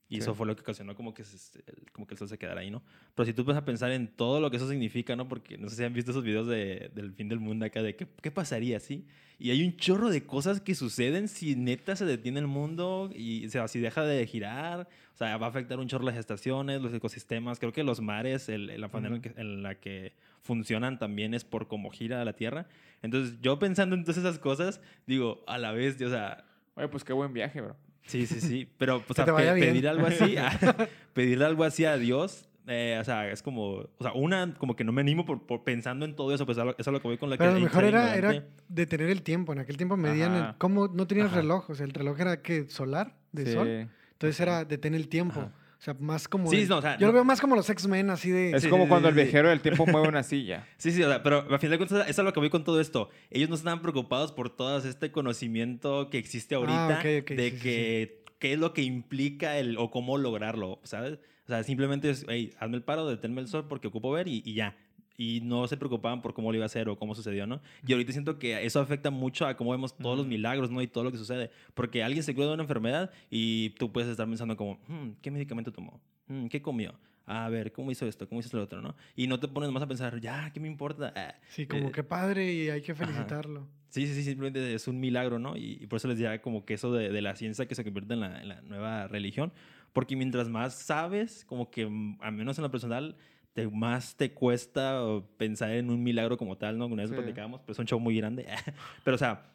Y Sí. eso fue lo que ocasionó como que, se- como que el sol se quedara ahí, ¿no? Pero si tú vas a pensar en todo lo que eso significa, ¿no? Porque no sé si han visto esos videos de- del fin del mundo acá, de qué, qué pasaría, ¿sí? Y hay un chorro de cosas que suceden si neta se detiene el mundo y o sea, si deja de girar. O sea, va a afectar un chorro las estaciones, los ecosistemas. Creo que los mares, el- la manera en la que funcionan también es por cómo gira la Tierra. Entonces, yo pensando en todas esas cosas, digo, a la vez, o sea, Oye, pues qué buen viaje, bro. Sí, sí, sí. Pero, pe- bien. pedir algo así, a- pedir algo así a Dios, eh, o sea, es como, o sea, una, como que no me animo por, por pensando en todo eso, pues eso es lo que voy con la Pero a que lo mejor era, era detener el tiempo. En aquel tiempo medían el, cómo no tenías reloj. O sea, el reloj era que solar, de Sí. sol. Entonces era detener el tiempo. Ajá. O sea, más como. Sí, no, o sea, yo lo veo más como los X-Men, así de. Es Sí, como sí, cuando sí, el sí. viajero del tiempo mueve una silla. Sí, sí, o sea, pero a fin de cuentas, eso es a lo que voy con todo esto. Ellos no estaban preocupados por todo este conocimiento que existe ahorita Ah, ok, de sí, sí, que qué es lo que implica el o cómo lograrlo, ¿sabes? O sea, simplemente es, hey, hazme el paro, deténme el sol porque ocupo ver y, y ya. Y no se preocupaban por cómo lo iba a hacer o cómo sucedió, ¿no? Y ahorita siento que eso afecta mucho a cómo vemos todos los Ujú. milagros, ¿no? Y todo lo que sucede. Porque alguien se cura de una enfermedad y tú puedes estar pensando como, "Hmm, ¿qué medicamento tomó? Hmm, ¿Qué comió? A ver, ¿cómo hizo esto? ¿Cómo hizo lo otro? ¿no? Y no te pones más a pensar, ya, ¿qué me importa? Ah, Sí, como eh, que padre y hay que felicitarlo. Sí, sí, sí, simplemente es un milagro, ¿no? Y, y por eso les decía como que eso de, de la ciencia que se convierte en la, en la nueva religión, porque mientras más sabes, como que, mm, al menos en lo personal, te, más te cuesta pensar en un milagro como tal, ¿no? Una vez Sí. platicábamos, pero es un show muy grande. pero, o sea,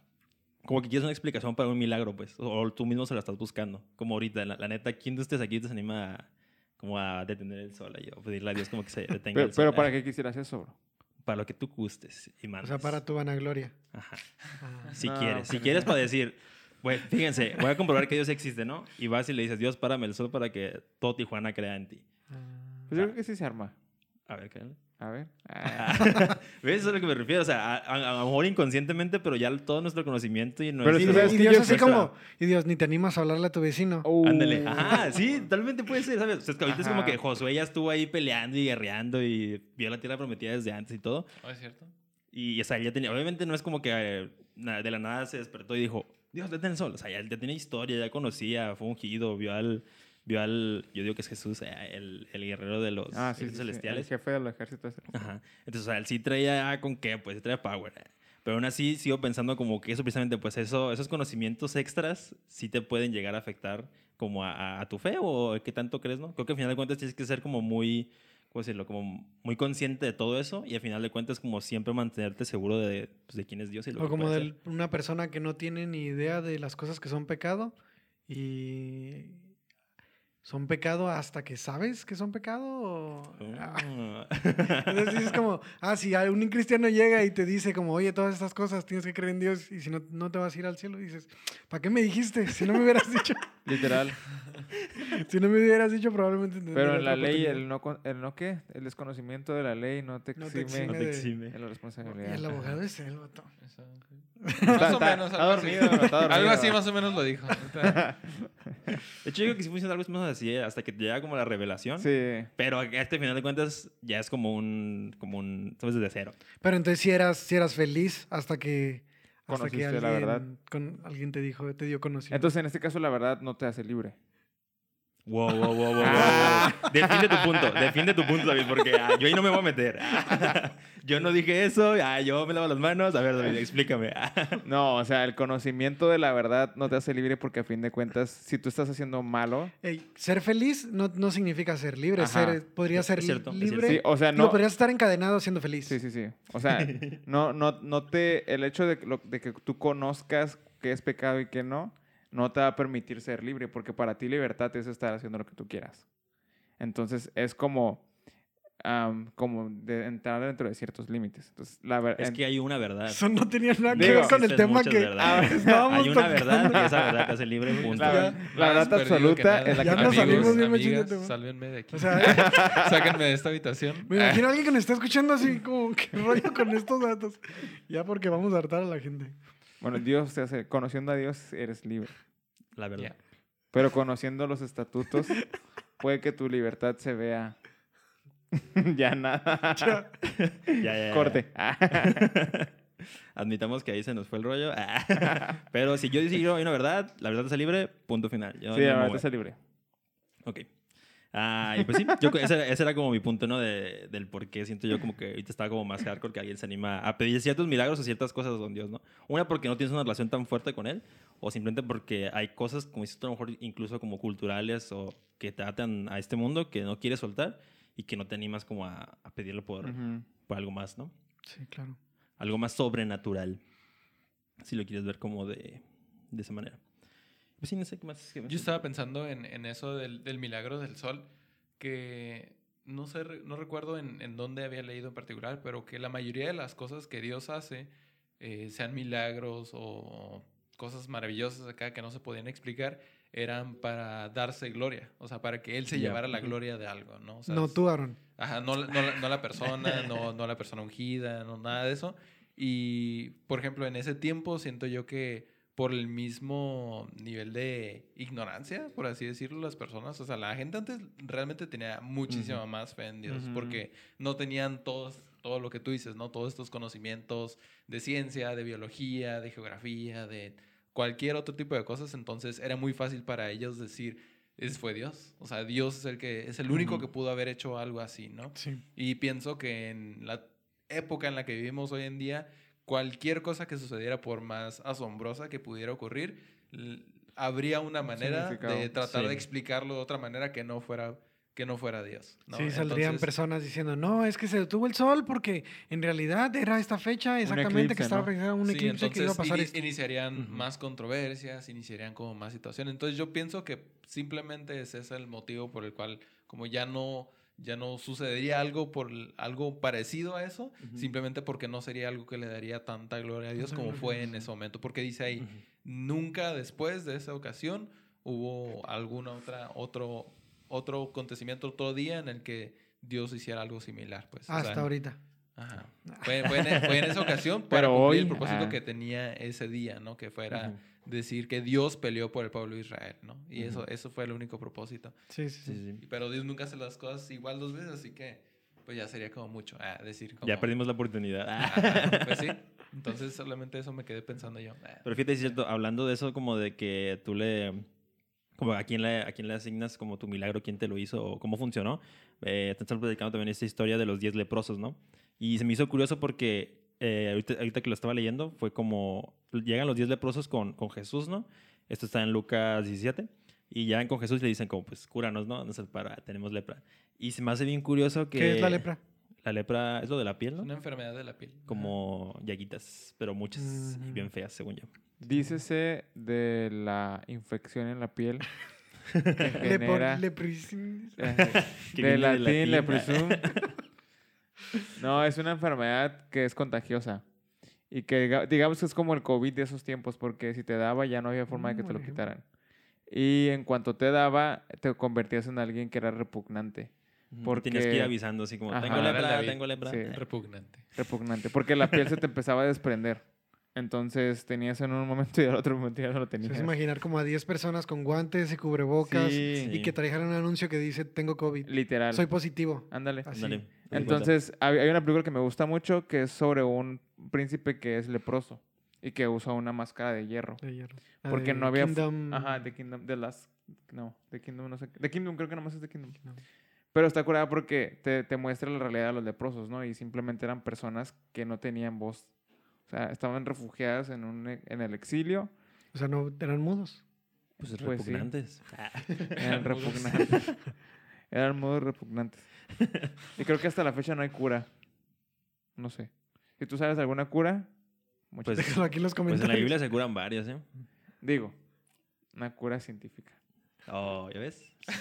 como que quieres una explicación para un milagro, pues, o tú mismo se la estás buscando. Como ahorita, la, la neta, ¿quién de ustedes aquí te anima a, como a detener el sol ahí, o pedirle a Dios como que se detenga Pero, el sol? pero ¿para Ah, qué quisieras eso, bro? Para lo que tú gustes y O mandes. sea, para tu vanagloria. Ajá. Ah. Si No, quieres, si quieres para decir, güey, fíjense, voy a comprobar que Dios existe, ¿no? Y vas y le dices, Dios, párame el sol para que todo Tijuana crea en ti. Ah. Pues yo creo que sí se arma. A ver, ¿qué? A ver. Ah. ¿Ves? Eso es a lo que me refiero. O sea, a, a- a lo mejor inconscientemente, pero ya todo nuestro conocimiento y Pero nuestro... Es que sabes y que Dios yo- así como, y Dios, ni te animas a hablarle a tu vecino. Uh. Ándale. Ajá, sí, totalmente puede ser, ¿sabes? O sea, es que ahorita es como Ajá. que Josué ya estuvo ahí peleando y guerreando y vio la tierra prometida desde antes y todo. ¿Oh, ¿Es cierto? Y, o sea, ya tenía, obviamente no es como que eh, de la nada se despertó y dijo, Dios, detén el sol. O sea, ya, ya tenía historia, ya conocía, fue ungido, vio al, vio al, yo digo que es Jesús, eh, el, el guerrero de los Ah, sí, sí, sí, celestiales. El jefe de los ejércitos. Ajá. Entonces, o sea, él sí traía con qué, pues sí traía power. Pero aún así sigo pensando como que eso precisamente, pues eso, esos conocimientos extras sí te pueden llegar a afectar como a, a- a tu fe o qué tanto crees, ¿no? Creo que al final de cuentas tienes que ser como muy, ¿cómo decirlo? Como muy consciente de todo eso y al final de cuentas como siempre mantenerte seguro de, pues, de quién es Dios y lo O que como de una persona que no tiene ni idea de las cosas que son pecado y son pecado hasta que sabes que son pecado. o-. Ah, Ah. Entonces es como, ah, si un cristiano llega y te dice como, oye, todas estas cosas tienes que creer en Dios y si no, no te vas a ir al cielo, dices, ¿para qué me dijiste? Si no me hubieras dicho, Literal. si no me hubieras dicho probablemente... Pero en la ley, oportunidad". el no, con- el no qué, el desconocimiento de la ley no te No te exime, No te de- exime. de la Y responsabilidad. el abogado es él, vato. Más o menos. está algo así. dormido, bro, está dormido, Algo así más o menos lo dijo. De hecho, yo creo que sí funciona algo más así, eh, hasta que te llega como la revelación. Sí. Pero a este final de cuentas ya es como un, como un, sabes, desde cero. Pero entonces si eras, si eras feliz hasta que, hasta que alguien, la verdad. con, alguien te dijo, te dio conocimiento. Entonces, en este caso, la verdad no te hace libre. Wow, wow, wow, wow, wow, Ah. Defiende tu punto, defiende tu punto, David, porque ah, yo ahí no me voy a meter. yo no dije eso, ah, yo me lavo las manos. A ver, David, explícame. No, o sea, el conocimiento de la verdad no te hace libre porque a fin de cuentas, si tú estás haciendo malo, Ey, ser feliz no, no significa ser libre. Ajá. Ser, podría ser cierto, libre. sí, o sea, No. no. podrías estar encadenado siendo feliz. Sí, sí, sí. O sea, no, no, no te. El hecho de, que lo- de que tú conozcas qué es pecado y qué no, no te va a permitir ser libre, porque para ti libertad es estar haciendo lo que tú quieras. Entonces, es como. am, como de entrar dentro de ciertos límites. Entonces, la verdad. Es que hay una verdad. Eso no tenía nada que Digo, ver con el tema que verdades. estábamos Hay una verdad y esa verdad te hace libre, punto. La, Ya, la verdad absoluta es la Ya que nos te salimos bien machín de amigas, tema. sálvenme de aquí. O sea, Sáquenme de esta habitación. me imagino a alguien que nos está escuchando así como, ¿qué rollo con estos datos? Ya porque vamos a hartar a la gente. Bueno, Dios te hace. Conociendo a Dios, eres libre. La verdad. Pero conociendo los estatutos, puede que tu libertad se vea. ya nada. Ya. Ya, ya, ya. Corte. Admitamos que ahí se nos fue el rollo. Pero si yo digo hay una verdad, la verdad está libre, punto final. Yo sí, no la verdad está libre. Ok. Ah, y pues sí, yo, ese, era- ese era como mi punto, ¿no? De, del por qué siento yo como que ahorita estaba como más hardcore que alguien se anima a pedir ciertos milagros o ciertas cosas con Dios, ¿no? Una porque no tienes una relación tan fuerte con Él, o simplemente porque hay cosas, como dices tú, a lo mejor incluso como culturales o que te atan a este mundo que no quieres soltar y que no te animas como a, a pedirlo por, por algo más, ¿no? Sí, claro. Algo más sobrenatural, si lo quieres ver como de, de esa manera. Pues sí, no sé qué más. qué más- Yo estaba pensando en, en eso del, del milagro del sol, que no sé, no recuerdo en, en dónde había leído en particular, pero que la mayoría de las cosas que Dios hace, eh, sean milagros o cosas maravillosas acá que no se podían explicar, eran para darse gloria, o sea, para que Él se llevara la gloria de algo, ¿no? O sea, no tú, Aaron. Ajá, no, no, la- no la persona, no, no la persona ungida, no nada de eso. Y, por ejemplo, en ese tiempo siento yo que por el mismo nivel de ignorancia, por así decirlo, las personas, o sea, la gente antes realmente tenía muchísima Ujú. más fe en Dios, Ujú. porque no tenían todos, todo lo que tú dices, ¿no? Todos estos conocimientos de ciencia, de biología, de geografía, de cualquier otro tipo de cosas, entonces era muy fácil para ellos decir, es fue Dios, o sea, Dios es el que es el único Ujú. que pudo haber hecho algo así, ¿no? Sí. Y pienso que en la época en la que vivimos hoy en día, cualquier cosa que sucediera, por más asombrosa que pudiera ocurrir, habría una manera de tratar Sí. de explicarlo de otra manera que no fuera, que no fuera Dios. ¿no? Sí, saldrían Entonces, personas diciendo, no, es que se detuvo el sol porque en realidad era esta fecha exactamente eclipse, que estaba ¿no? un sí, eclipse que iba a entonces pasar esto. iniciarían más controversias, iniciarían como más situaciones. Entonces yo pienso que simplemente ese es el motivo por el cual como ya no ya no sucedería algo por algo parecido a eso, simplemente porque no sería algo que le daría tanta gloria a Dios como fue en ese momento, porque dice ahí, nunca después de esa ocasión hubo alguna otra otro otro acontecimiento otro día en el que Dios hiciera algo similar, pues. o Hasta sea, ahorita. Ajá. Fue, fue en, fue en esa ocasión para Pero cumplir hoy, el propósito ah. que tenía ese día, ¿no? Que fuera. Decir que Dios peleó por el pueblo de Israel, ¿no? Y eso, Ujú. eso fue el único propósito. Sí, sí, Sí, sí. Pero Dios nunca hace las cosas igual dos veces, así que pues ya sería como mucho. Ah, decir como... Ya perdimos la oportunidad. Ajá, pues sí. Entonces solamente eso me quedé pensando yo. Ah, Pero fíjate, es cierto, hablando de eso, como de que tú le. Como a quién le, a quién le asignas como tu milagro, quién te lo hizo o cómo funcionó. Eh, te están platicando también esta historia de los 10 leprosos, ¿no? Y se me hizo curioso porque eh, ahorita, ahorita que lo estaba leyendo, fue como. Llegan los 10 leprosos con, con Jesús, ¿no? Esto está en Lucas 17. Y llegan con Jesús y le dicen, como, pues cúranos, ¿no? No sé, para, tenemos lepra. Y se me hace bien curioso que. ¿Qué es la lepra? La lepra es lo de la piel, es ¿no? una enfermedad de la piel. Como llaguitas, pero muchas y Ujú. bien feas, según yo. Dícese de la infección en la piel que Lepor- genera... lepris- Que de latín, latín. No, es una enfermedad que es contagiosa. Y que diga- digamos que es como el COVID de esos tiempos, porque si te daba ya no había forma de que te lo quitaran. Y en cuanto te daba, te convertías en alguien que era repugnante. Porque tenías que ir avisando así como, tengo lepra, tengo lepra. Sí. Repugnante. Repugnante. Porque la piel se te empezaba a desprender. Entonces tenías en un momento y al otro momento ya no lo tenías. es imaginar como a 10 personas con guantes y cubrebocas Sí. y que trajeran un anuncio que dice, tengo COVID. Literal. Soy positivo. Ándale. Así. ándale. Entonces, hay hay una película que me gusta mucho que es sobre un príncipe que es leproso y que usa una máscara de hierro. De hierro. La Porque de no había... Kingdom- Ajá, The Kingdom, de las... No, The Kingdom, no sé. The Kingdom, creo que nomás es The Kingdom. No. Pero está curada porque te, te muestra la realidad de los leprosos, ¿no? Y simplemente eran personas que no tenían voz. O sea, estaban refugiadas en, un, e- en el exilio. O sea, no eran mudos. Pues Pues sí. repugnantes. Ah. Eran repugnantes. eran muy repugnantes. Y creo que hasta la fecha no hay cura. No sé. Si tú sabes de alguna cura, muchas Pues, Déjalo aquí en los pues en comentarios. la Biblia se curan varios, ¿eh? Digo, una cura científica. Oh, ¿ya ves?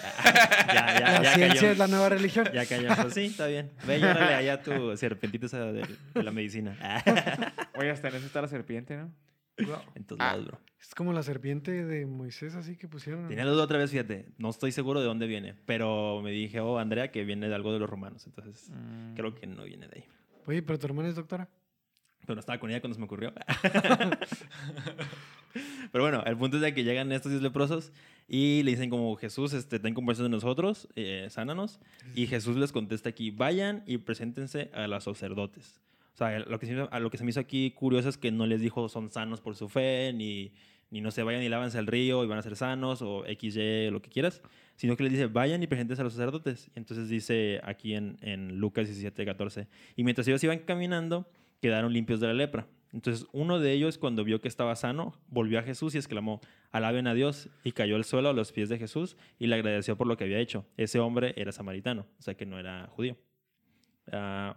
Ya, ya, la ya ciencia cayó. es la nueva religión. Ya cayó. Pues sí, está bien. Ve y órale allá tu serpentita de, de la medicina. Oye, hasta en eso está la serpiente, ¿no? En todos Ah. lados, bro. Es como la serpiente de Moisés, así que pusieron. Tenía la duda otra vez, fíjate. No estoy seguro de dónde viene. Pero me dije, oh, Andrea, que viene de algo de los romanos. Entonces, Mm. creo que no viene de ahí. Oye, pero tu hermana es doctora. Pero no estaba con ella cuando se me ocurrió. Pero bueno, el punto es de que llegan estos 10 leprosos y le dicen como Jesús, este, ten conversación de nosotros, eh, sánanos. Y Jesús les contesta aquí, vayan y preséntense a los sacerdotes. O sea, lo que, se a lo que se me hizo aquí curioso es que no les dijo son sanos por su fe, ni ni no se vayan y lávanse al río y van a ser sanos o XY, lo que quieras, sino que les dice, vayan y presentes a los sacerdotes. Y entonces dice aquí en, en Lucas 17, 14, y mientras ellos iban caminando, quedaron limpios de la lepra. Entonces uno de ellos, cuando vio que estaba sano, volvió a Jesús y exclamó, alaben a Dios, y cayó al suelo a los pies de Jesús y le agradeció por lo que había hecho. Ese hombre era samaritano, o sea que no era judío. Ah,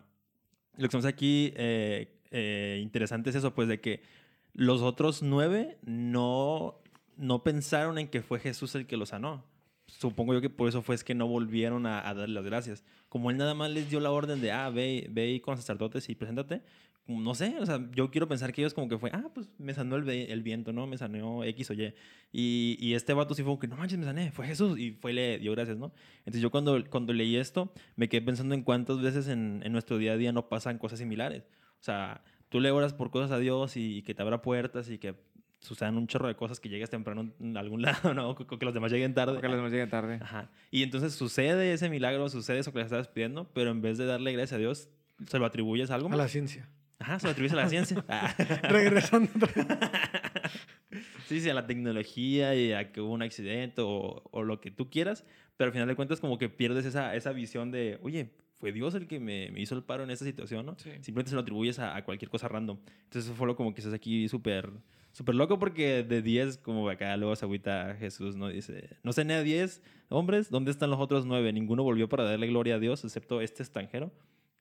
lo que vemos aquí eh, eh, interesante es eso, pues de que los otros nueve no, no pensaron en que fue Jesús el que los sanó. Supongo yo que por eso fue es que no volvieron a, a darle las gracias. Como él nada más les dio la orden de, ah, ve, ve con sacerdotes y preséntate, no sé, o sea, yo quiero pensar que ellos como que fue, ah, pues me sanó el, el viento, ¿no? Me sanó X o Y. y. Y este vato sí fue como que, no manches, me sané, fue Jesús. Y fue y le dio gracias, ¿no? Entonces yo cuando, cuando leí esto, me quedé pensando en cuántas veces en, en nuestro día a día no pasan cosas similares. O sea, tú le oras por cosas a Dios y, que te abra puertas y que sucedan un chorro de cosas que llegues temprano en algún lado, ¿no? Que, que los demás lleguen tarde. Que los demás lleguen tarde. Ajá. Y entonces sucede ese milagro, sucede eso que le estabas pidiendo, pero en vez de darle gracias a Dios, se lo atribuyes a algo más. A la ciencia. Ajá, se lo atribuyes a la ciencia. Ah. Regresando. sí, sí, a la tecnología y a que hubo un accidente o, o, lo que tú quieras, pero al final de cuentas como que pierdes esa, esa visión de, oye, fue Dios el que me, me hizo el paro en esta situación, ¿no? Sí. Simplemente se lo atribuyes a, a, cualquier cosa random. Entonces eso fue lo como que estás aquí súper súper loco porque de 10, como acá luego se agüita Jesús, ¿no? Dice, no sé, ni a 10 hombres, ¿dónde están los otros 9? Ninguno volvió para darle gloria a Dios, excepto este extranjero.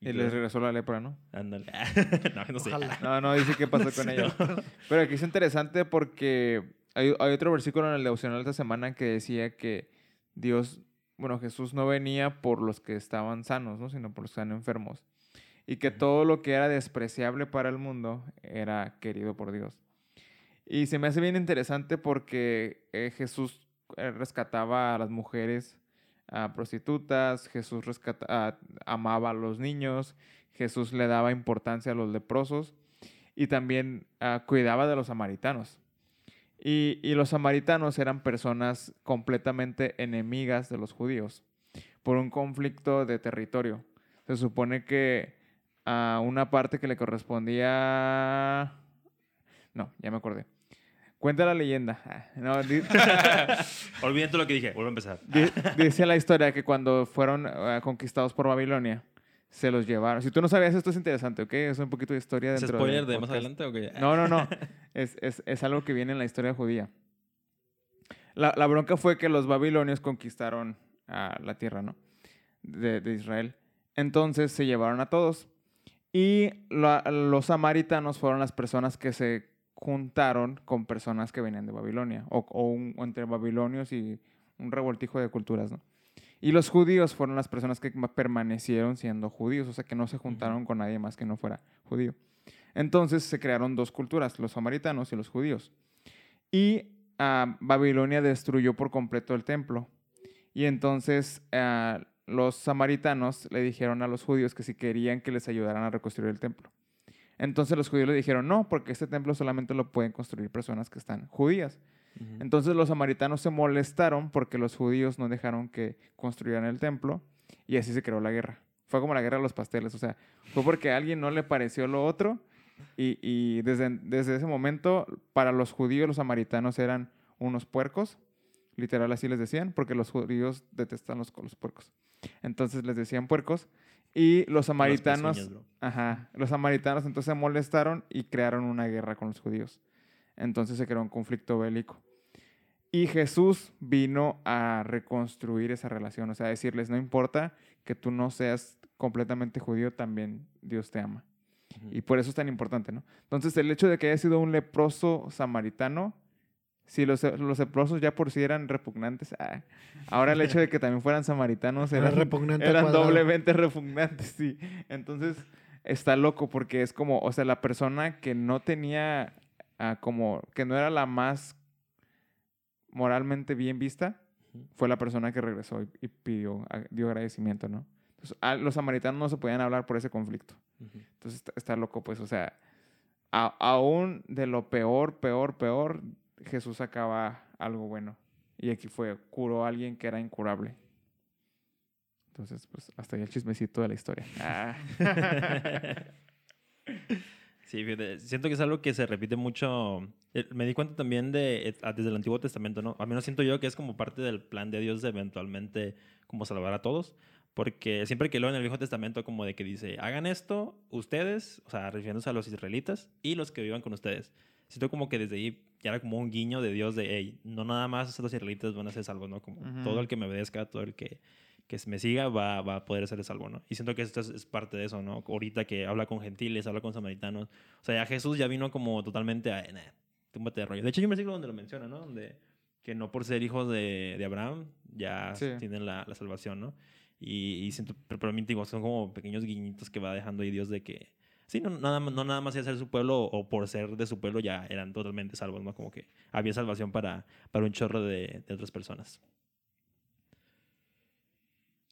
Y, les regresó la lepra, ¿no? Ándale. no, no sé. No, no dice qué pasó con ella. Pero aquí es interesante porque hay, hay otro versículo en el devocional de esta semana que decía que Dios bueno, Jesús no venía por los que estaban sanos, ¿no? sino por los que estaban enfermos. Y que todo lo que era despreciable para el mundo era querido por Dios. Y se me hace bien interesante porque eh, Jesús eh, rescataba a las mujeres a prostitutas, Jesús amaba a los niños, Jesús le daba importancia a los leprosos y también uh, cuidaba de los samaritanos. Y, y, los samaritanos eran personas completamente enemigas de los judíos por un conflicto de territorio. Se supone que a una parte que le correspondía... No, ya me acordé. Cuenta la leyenda. Ah, no, di... Olvídate lo que dije, vuelvo a empezar. Dice la historia que cuando fueron uh, conquistados por Babilonia, se los llevaron. Si tú no sabías, esto es interesante, ¿ok? Es un poquito de historia dentro ¿Es spoiler de, de más adelante o qué? No, no, no. es, es, es, algo que viene en la historia judía. La, la, bronca fue que los babilonios conquistaron a la tierra, ¿no? De, de Israel. Entonces se llevaron a todos. Y la, los samaritanos fueron las personas que se juntaron con personas que venían de Babilonia. O, o, un, o entre babilonios y un revoltijo de culturas, ¿no? Y los judíos fueron las personas que permanecieron siendo judíos, o sea, que no se juntaron con nadie más que no fuera judío. Entonces se crearon dos culturas, los samaritanos y los judíos. Y uh, Babilonia destruyó por completo el templo. Y entonces uh, los samaritanos le dijeron a los judíos que si querían que les ayudaran a reconstruir el templo. Entonces los judíos le dijeron, no, porque este templo solamente lo pueden construir personas que están judías. Entonces los samaritanos se molestaron porque los judíos no dejaron que construyeran el templo y así se creó la guerra. Fue como la guerra de los pasteles, o sea, fue porque a alguien no le pareció lo otro y, y desde, desde ese momento para los judíos los samaritanos eran unos puercos, literal así les decían, porque los judíos detestan los, los puercos. Entonces les decían puercos y los samaritanos, los, pezuñas, ajá, los samaritanos entonces se molestaron y crearon una guerra con los judíos. Entonces se creó un conflicto bélico. Y Jesús vino a reconstruir esa relación, o sea, a decirles, no importa que tú no seas completamente judío, también Dios te ama. Uh -huh. Y por eso es tan importante, ¿no? Entonces, el hecho de que haya sido un leproso samaritano, si los, los leprosos ya por sí eran repugnantes, ah, ahora el hecho de que también fueran samaritanos eran, repugnante eran doblemente repugnantes, sí. Entonces, está loco porque es como, o sea, la persona que no tenía uh, como que no era la más moralmente bien vista, fue la persona que regresó y, y pidió, dio agradecimiento, ¿no? Entonces, a, los samaritanos no se podían hablar por ese conflicto. Uh -huh. Entonces, está, está, loco, pues, o sea, a, aún de lo peor, peor, peor, Jesús sacaba algo bueno. Y aquí fue, curó a alguien que era incurable. Entonces, pues, hasta ahí el chismecito de la historia. Ah. Sí, siento que es algo que se repite mucho. Eh, Me di cuenta también de eh, ah, desde el Antiguo Testamento, ¿no? Al menos siento yo que es como parte del plan de Dios de eventualmente como salvar a todos. Porque siempre que leo en el Viejo Testamento como de que dice, hagan esto ustedes, o sea, refiriéndose a los israelitas y los que vivan con ustedes. Siento como que desde ahí ya era como un guiño de Dios de, hey, no nada más los israelitas van a ser salvos, ¿no? Como Ujú. todo el que me obedezca, todo el que, que me siga va, va a poder ser salvo, ¿no? Y siento que esto es, es parte de eso, ¿no? Ahorita que habla con gentiles, habla con samaritanos. O sea, ya Jesús ya vino como totalmente a, nah, túmbate de rollo. De hecho, hay un versículo donde lo menciona, ¿no? Donde que no por ser hijos de, de Abraham ya Sí. tienen la, la salvación, ¿no? Y, y siento, pero, pero a mí, digo, son como pequeños guiñitos que va dejando ahí Dios de que, sí, no nada, más- no nada más de ser su pueblo o por ser de su pueblo ya eran totalmente salvos, ¿no? Como que había salvación para, para un chorro de, de otras personas.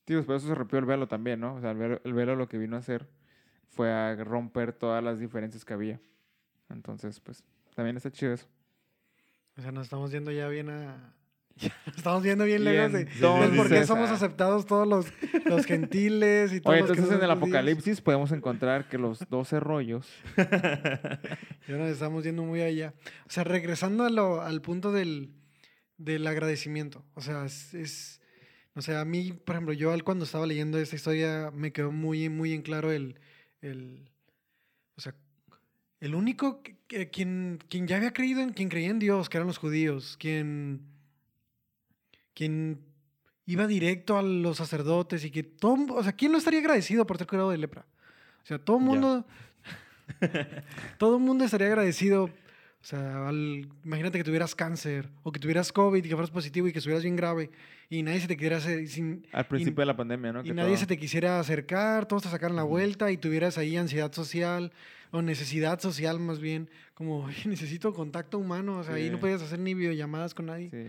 Tío, por eso se rompió el velo también, ¿no? O sea, el velo, el velo lo que vino a hacer fue a romper todas las diferencias que había. Entonces, pues, también está chido eso. O sea, nos estamos yendo ya bien a... estamos viendo bien lejos de, Entonces, por qué somos aceptados todos los, los gentiles y todos Oye, los que entonces no en el. Apocalipsis podemos encontrar que los 12 rollos. Ya nos estamos yendo muy allá. O sea, regresando a lo- al punto del, del agradecimiento. O sea, es, es- O sea, a mí, por ejemplo, yo al- cuando estaba leyendo esta historia me quedó muy, muy en claro el... el o sea, el único que, que- quien, quien ya había creído en... Quien creía en Dios, que eran los judíos. Quien... Quien iba directo a los sacerdotes y que todo... O sea, ¿quién no estaría agradecido por ser curado de lepra? O sea, todo el mundo... todo el mundo estaría agradecido. O sea, al- imagínate que tuvieras cáncer o que tuvieras COVID y que fueras positivo y que estuvieras bien grave y nadie se te quisiera hacer, sin- Al principio de la pandemia, ¿no? y nadie todo- se te quisiera acercar, todos te sacaran la vuelta y tuvieras ahí ansiedad social o necesidad social más bien, como "Oye, necesito contacto humano, o sea, ahí no Sí. podías hacer ni videollamadas con nadie. Sí.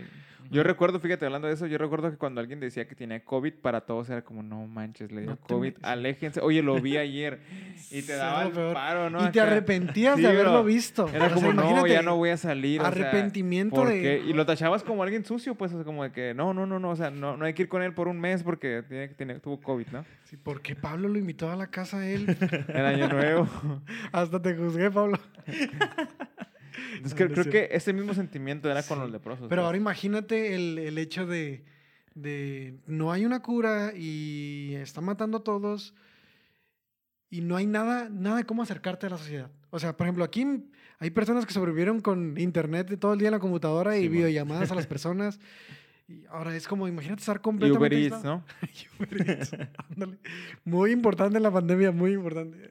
Yo recuerdo, fíjate, hablando de eso, yo recuerdo que cuando alguien decía que tenía COVID, para todos era como, no manches, le dio No COVID, metes". aléjense. Oye, lo vi ayer y te Sí, daba el paro, ¿no? y te arrepentías Sí, de haberlo visto. Era O sea, como, no, ya no voy a salir. o sea, arrepentimiento ¿por de-? Y lo tachabas como alguien sucio, pues, o sea, como de que, no, no, no, no, o sea, no, no hay que ir con él por un mes porque tiene, tiene, tuvo COVID, ¿no? Sí, porque Pablo lo invitó a la casa a él. El año nuevo. Hasta te juzgué, Pablo. Entonces, creo, creo que ese mismo sentimiento era con Sí. los leprosos. Pero pues. ahora imagínate el, el hecho de, de no hay una cura y está matando a todos y no hay nada, nada de cómo acercarte a la sociedad. O sea, por ejemplo, aquí hay personas que sobrevivieron con internet todo el día en la computadora y Sí, man. videollamadas a las personas. Y ahora es como, imagínate estar Y completamente... Uber Eats. ¿no? Y Uber Eats, ándale. Muy importante en la pandemia, muy importante.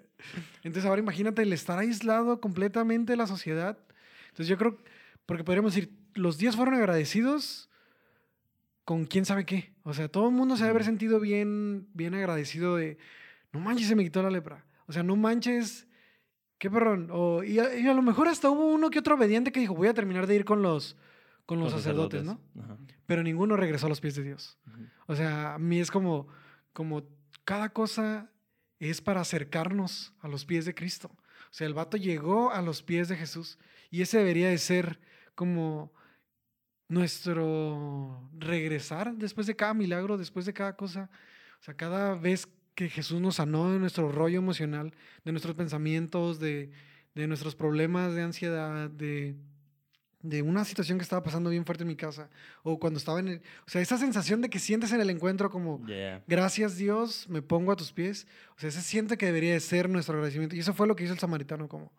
Entonces ahora imagínate el estar aislado completamente de la sociedad. Entonces yo creo, porque podríamos decir, los días fueron agradecidos con quién sabe qué. O sea, todo el mundo se debe haber sentido bien, bien agradecido de, no manches, se me quitó la lepra. O sea, no manches, qué perrón. O, y, a, y a lo mejor hasta hubo uno que otro obediente que dijo, voy a terminar de ir con los, con los, sacerdotes, ¿no? Ajá. Pero ninguno regresó a los pies de Dios. O sea, a mí es como, como cada cosa es para acercarnos a los pies de Cristo. O sea, el vato llegó a los pies de Jesús y ese debería de ser como nuestro regresar después de cada milagro, después de cada cosa. O sea, cada vez que Jesús nos sanó de nuestro rollo emocional, de nuestros pensamientos, de, de nuestros problemas de ansiedad, de, de una situación que estaba pasando bien fuerte en mi casa, o cuando estaba en el... O sea, esa sensación de que sientes en el encuentro como, Yeah. gracias Dios, me pongo a tus pies. O sea, se siente que debería de ser nuestro agradecimiento. Y eso fue lo que hizo el samaritano, como,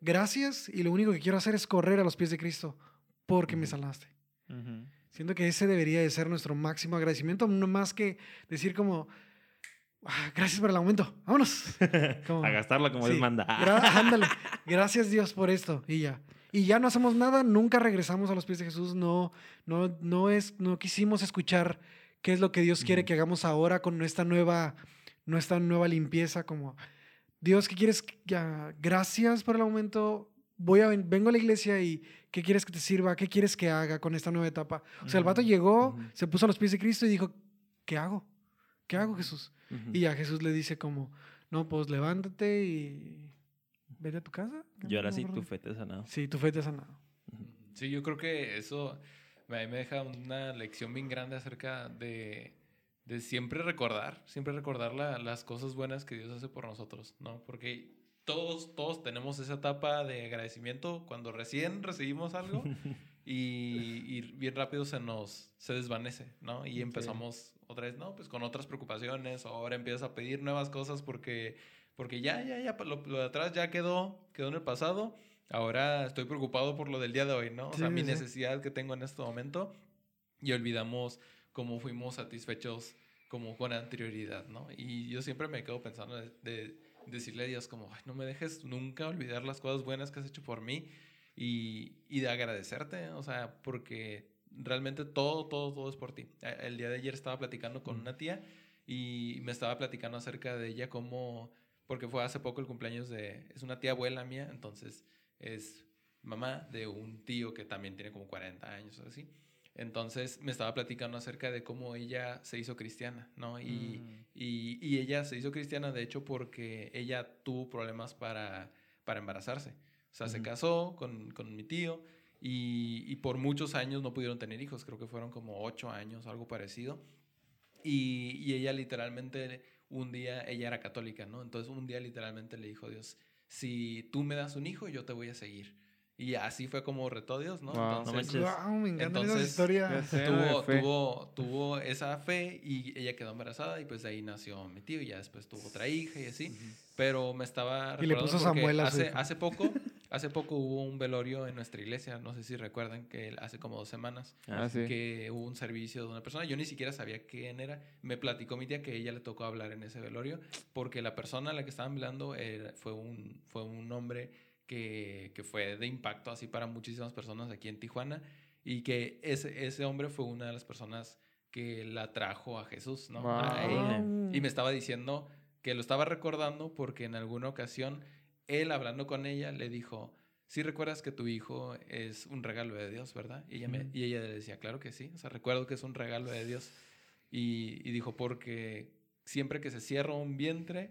gracias y lo único que quiero hacer es correr a los pies de Cristo porque me Ujú. salvaste. Ujú. Siento que ese debería de ser nuestro máximo agradecimiento, no más que decir como, "Ah, gracias por el aumento, vámonos. Como, A gastarla como Dios sí, manda. gra- ándale, gracias Dios por esto y ya. Y ya no hacemos nada, nunca regresamos a los pies de Jesús, no, no, no, es, no quisimos escuchar qué es lo que Dios quiere que hagamos ahora con nuestra nueva, nuestra nueva limpieza, como, Dios, ¿qué quieres? gracias por el aumento, voy a, ven- vengo a la iglesia y ¿qué quieres que te sirva? ¿Qué quieres que haga con esta nueva etapa? O sea, el vato llegó, se puso a los pies de Cristo y dijo, ¿qué hago? ¿Qué hago, Jesús? Y ya Jesús le dice como, no, pues levántate y vete a tu casa. Y ahora sí, tu fe te ha sanado. Sí, tu fe te ha sanado. Sí, yo creo que eso a mí me deja una lección bien grande acerca de, de siempre recordar, siempre recordar la- las cosas buenas que Dios hace por nosotros, ¿no? Porque todos, todos tenemos esa etapa de agradecimiento cuando recién recibimos algo y, y bien rápido se nos se desvanece, ¿no? Y empezamos otra vez, ¿no? Pues con otras preocupaciones, ahora empiezas a pedir nuevas cosas porque, porque ya, ya, ya, lo, lo de atrás ya quedó, quedó en el pasado. Ahora estoy preocupado por lo del día de hoy, ¿no? O sea, Sí, mi sí. necesidad que tengo en este momento y olvidamos cómo fuimos satisfechos como con anterioridad, ¿no? Y yo siempre me quedo pensando de, de decirle a Dios como, "Ay, no me dejes nunca olvidar las cosas buenas que has hecho por mí y, y de agradecerte, o sea, porque realmente todo, todo, todo es por ti. El día de ayer estaba platicando con una tía y me estaba platicando acerca de ella como, porque fue hace poco el cumpleaños de, es una tía abuela mía, entonces es mamá de un tío que también tiene como 40 años o así. Entonces me estaba platicando acerca de cómo ella se hizo cristiana, ¿no? Y, Mm. y, y ella se hizo cristiana, de hecho, porque ella tuvo problemas para, para embarazarse. O sea, se Ujú. casó con, con mi tío y, y por muchos años no pudieron tener hijos. Creo que fueron como ocho años, algo parecido. Y, y ella literalmente, un día, ella era católica, ¿no? Entonces un día literalmente le dijo a Dios, si tú me das un hijo, yo te voy a seguir. Y así fue como retó Dios, ¿no? Wow. No Entonces, manches. Wow, me encantan esas Entonces. Lleno de tuvo, tuvo, tuvo esa fe y ella quedó embarazada y pues de ahí nació mi tío y ya después tuvo otra hija y así. Pero me estaba Y le puso porque Samuel a su hace, hijo. hace poco, hace poco hubo un velorio en nuestra iglesia, no sé si recuerdan que hace como dos semanas Ah, sí. que hubo un servicio de una persona, yo ni siquiera sabía quién era, me platicó mi tía que a ella le tocó hablar en ese velorio porque la persona a la que estaban hablando era- fue, un, fue un hombre que, que fue de impacto así para muchísimas personas aquí en Tijuana y que ese, ese hombre fue una de las personas que la trajo a Jesús, ¿no? Wow. A ella. Y me estaba diciendo que lo estaba recordando porque en alguna ocasión él hablando con ella le dijo, sí recuerdas que tu hijo es un regalo de Dios, ¿verdad? Y ella, me- Ujú. y ella le decía, claro que sí, o sea, recuerdo que es un regalo de Dios. Y, y dijo, porque siempre que se cierra un vientre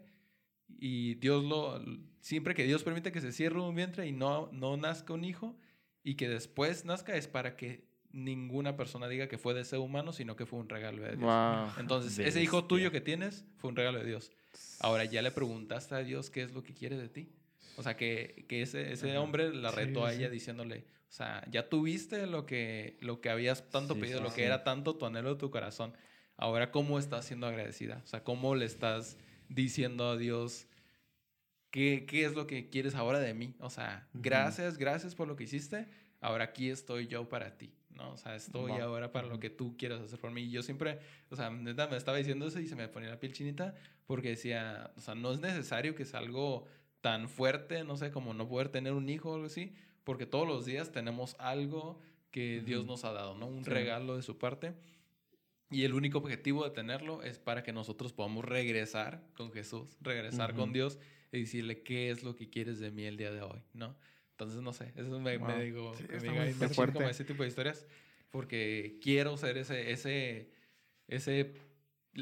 y Dios lo, siempre que Dios permite que se cierre un vientre y no, no nazca un hijo y que después nazca es para que ninguna persona diga que fue deseo humano, sino que fue un regalo de Dios. Wow. Entonces, ese hijo tuyo que tienes fue un regalo de Dios. Ahora ya le preguntaste a Dios qué es lo que quiere de ti. O sea, que, que ese, ese Ajá. hombre la Sí, retó a sí. ella diciéndole, o sea, ya tuviste lo que, lo que habías tanto Sí, pedido, sí, lo sí. que era tanto tu anhelo de tu corazón. Ahora, ¿cómo estás siendo agradecida? O sea, ¿cómo le estás diciendo a Dios qué, qué es lo que quieres ahora de mí? O sea, gracias, gracias por lo que hiciste. Ahora aquí estoy yo para ti, ¿no? O sea, estoy Wow. ahora para lo que tú quieras hacer por mí. Y yo siempre, o sea, neta, me estaba diciendo eso y se me ponía la piel chinita porque decía, o sea, no es necesario que sea algo tan fuerte, no sé, como no poder tener un hijo o algo así, porque todos los días tenemos algo que Dios nos ha dado, ¿no? Un Sí. regalo de su parte. Y el único objetivo de tenerlo es para que nosotros podamos regresar con Jesús, regresar con. Dios y decirle qué es lo que quieres de mí el día de hoy, ¿no? Entonces, no sé, eso me, me Wow. digo, Sí, me como Fuerte. ese tipo de historias, porque quiero ser ese, ese, ese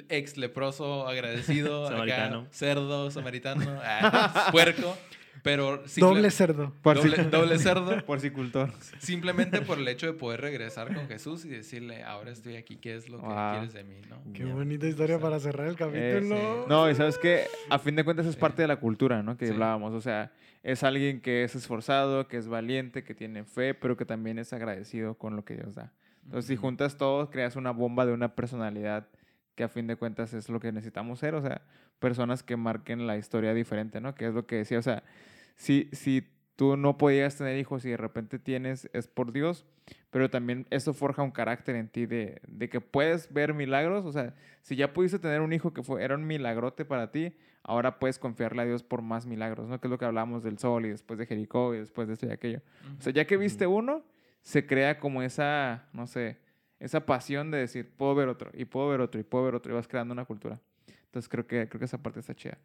ex leproso agradecido, acá, cerdo, samaritano, ah, puerco, pero Doble cerdo. doble, doble cerdo, Porcicultor. simplemente por el hecho de poder regresar con Jesús y decirle, ahora estoy aquí, ¿qué es lo que Wow. quieres de mí? ¿no? Qué bonita historia para cerrar el Eh, capítulo. sí. No, y sabes que a fin de cuentas es Sí. parte de la cultura, ¿no? Que Sí. hablábamos. O sea, es alguien que es esforzado, que es valiente, que tiene fe, pero que también es agradecido con lo que Dios da. Entonces, si juntas todo, creas una bomba de una personalidad que a fin de cuentas es lo que necesitamos ser. O sea, personas que marquen la historia diferente, ¿no? Que es lo que decía. O sea, si, si tú no podías tener hijos y de repente tienes, es por Dios, pero también eso forja un carácter en ti de, de que puedes ver milagros. O sea, si ya pudiste tener un hijo que fue, era un milagrote para ti, ahora puedes confiarle a Dios por más milagros, ¿no? Que es lo que hablamos del sol y después de Jericó y después de esto y aquello. O sea, ya que viste uno, se crea como esa, no sé, esa pasión de decir, puedo ver otro, y puedo ver otro, y puedo ver otro, y vas creando una cultura. Entonces creo que, creo que esa parte está chida.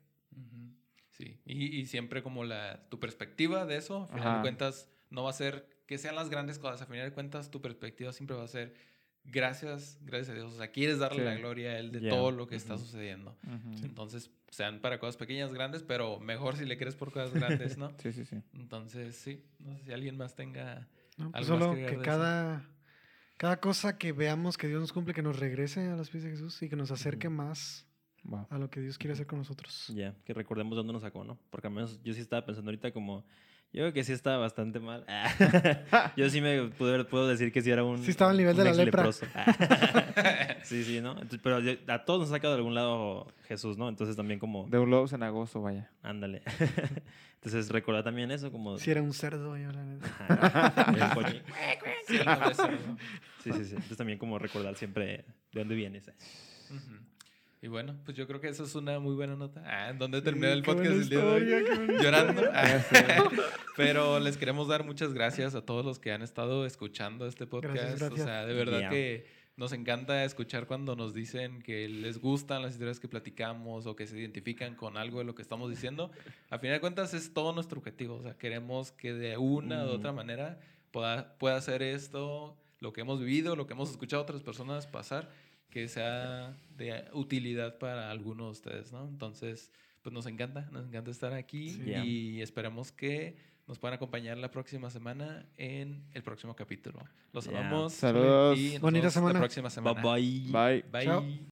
Sí, y, y siempre como la, tu perspectiva de eso, a final Ajá. de cuentas, no va a ser que sean las grandes cosas, a final de cuentas tu perspectiva siempre va a ser gracias, gracias a Dios, o sea, quieres darle Sí. la gloria a Él de Ya, todo lo que está ujú. sucediendo. Ujú. Entonces, sean para cosas pequeñas, grandes, pero mejor si le quieres por cosas grandes, ¿no? Sí, sí, sí. Entonces, sí, no sé si alguien más tenga... No, pues ¿Algo más solo que que agregar de eso? Cada, cosa que veamos que Dios nos cumple, que nos regrese a los pies de Jesús y que nos acerque Ujú. más Va. a lo que Dios quiere hacer con nosotros. Ya, que recordemos dónde nos sacó, ¿no? Porque al menos yo sí estaba pensando ahorita como... Yo creo que sí estaba bastante mal. yo sí me pude, puedo decir que sí era un... Sí estaba al nivel de la lepra. sí, sí, ¿no? Entonces, pero yo- a todos nos ha sacado de algún lado Jesús, ¿no? Entonces también como... De un lobo cenagoso, vaya. Ándale. Entonces recordar también eso como... Si era un cerdo, yo la coche. Sí, no. Sí, sí, sí. Entonces también como recordar siempre de dónde vienes. ¿eh? Y bueno, pues yo creo que eso es una muy buena nota. Ah, ¿en dónde terminé Sí, el podcast el día de hoy? Llorando. Ah, Pero les queremos dar muchas gracias a todos los que han estado escuchando este podcast. Gracias, gracias. O sea, de verdad Yeah. que nos encanta escuchar cuando nos dicen que les gustan las historias que platicamos o que se identifican con algo de lo que estamos diciendo. A final de cuentas es todo nuestro objetivo. O sea, queremos que de una u otra manera pueda, pueda hacer esto, lo que hemos vivido, lo que hemos escuchado a otras personas pasar, que sea de utilidad para algunos de ustedes, ¿no? Entonces, pues nos encanta, nos encanta estar aquí Sí. Yeah. y esperemos que nos puedan acompañar la próxima semana en el próximo capítulo. Los Yeah. amamos. Saludos. Y nos Bonita vemos semana. La próxima semana. Bye bye. Bye. Bye. Chao.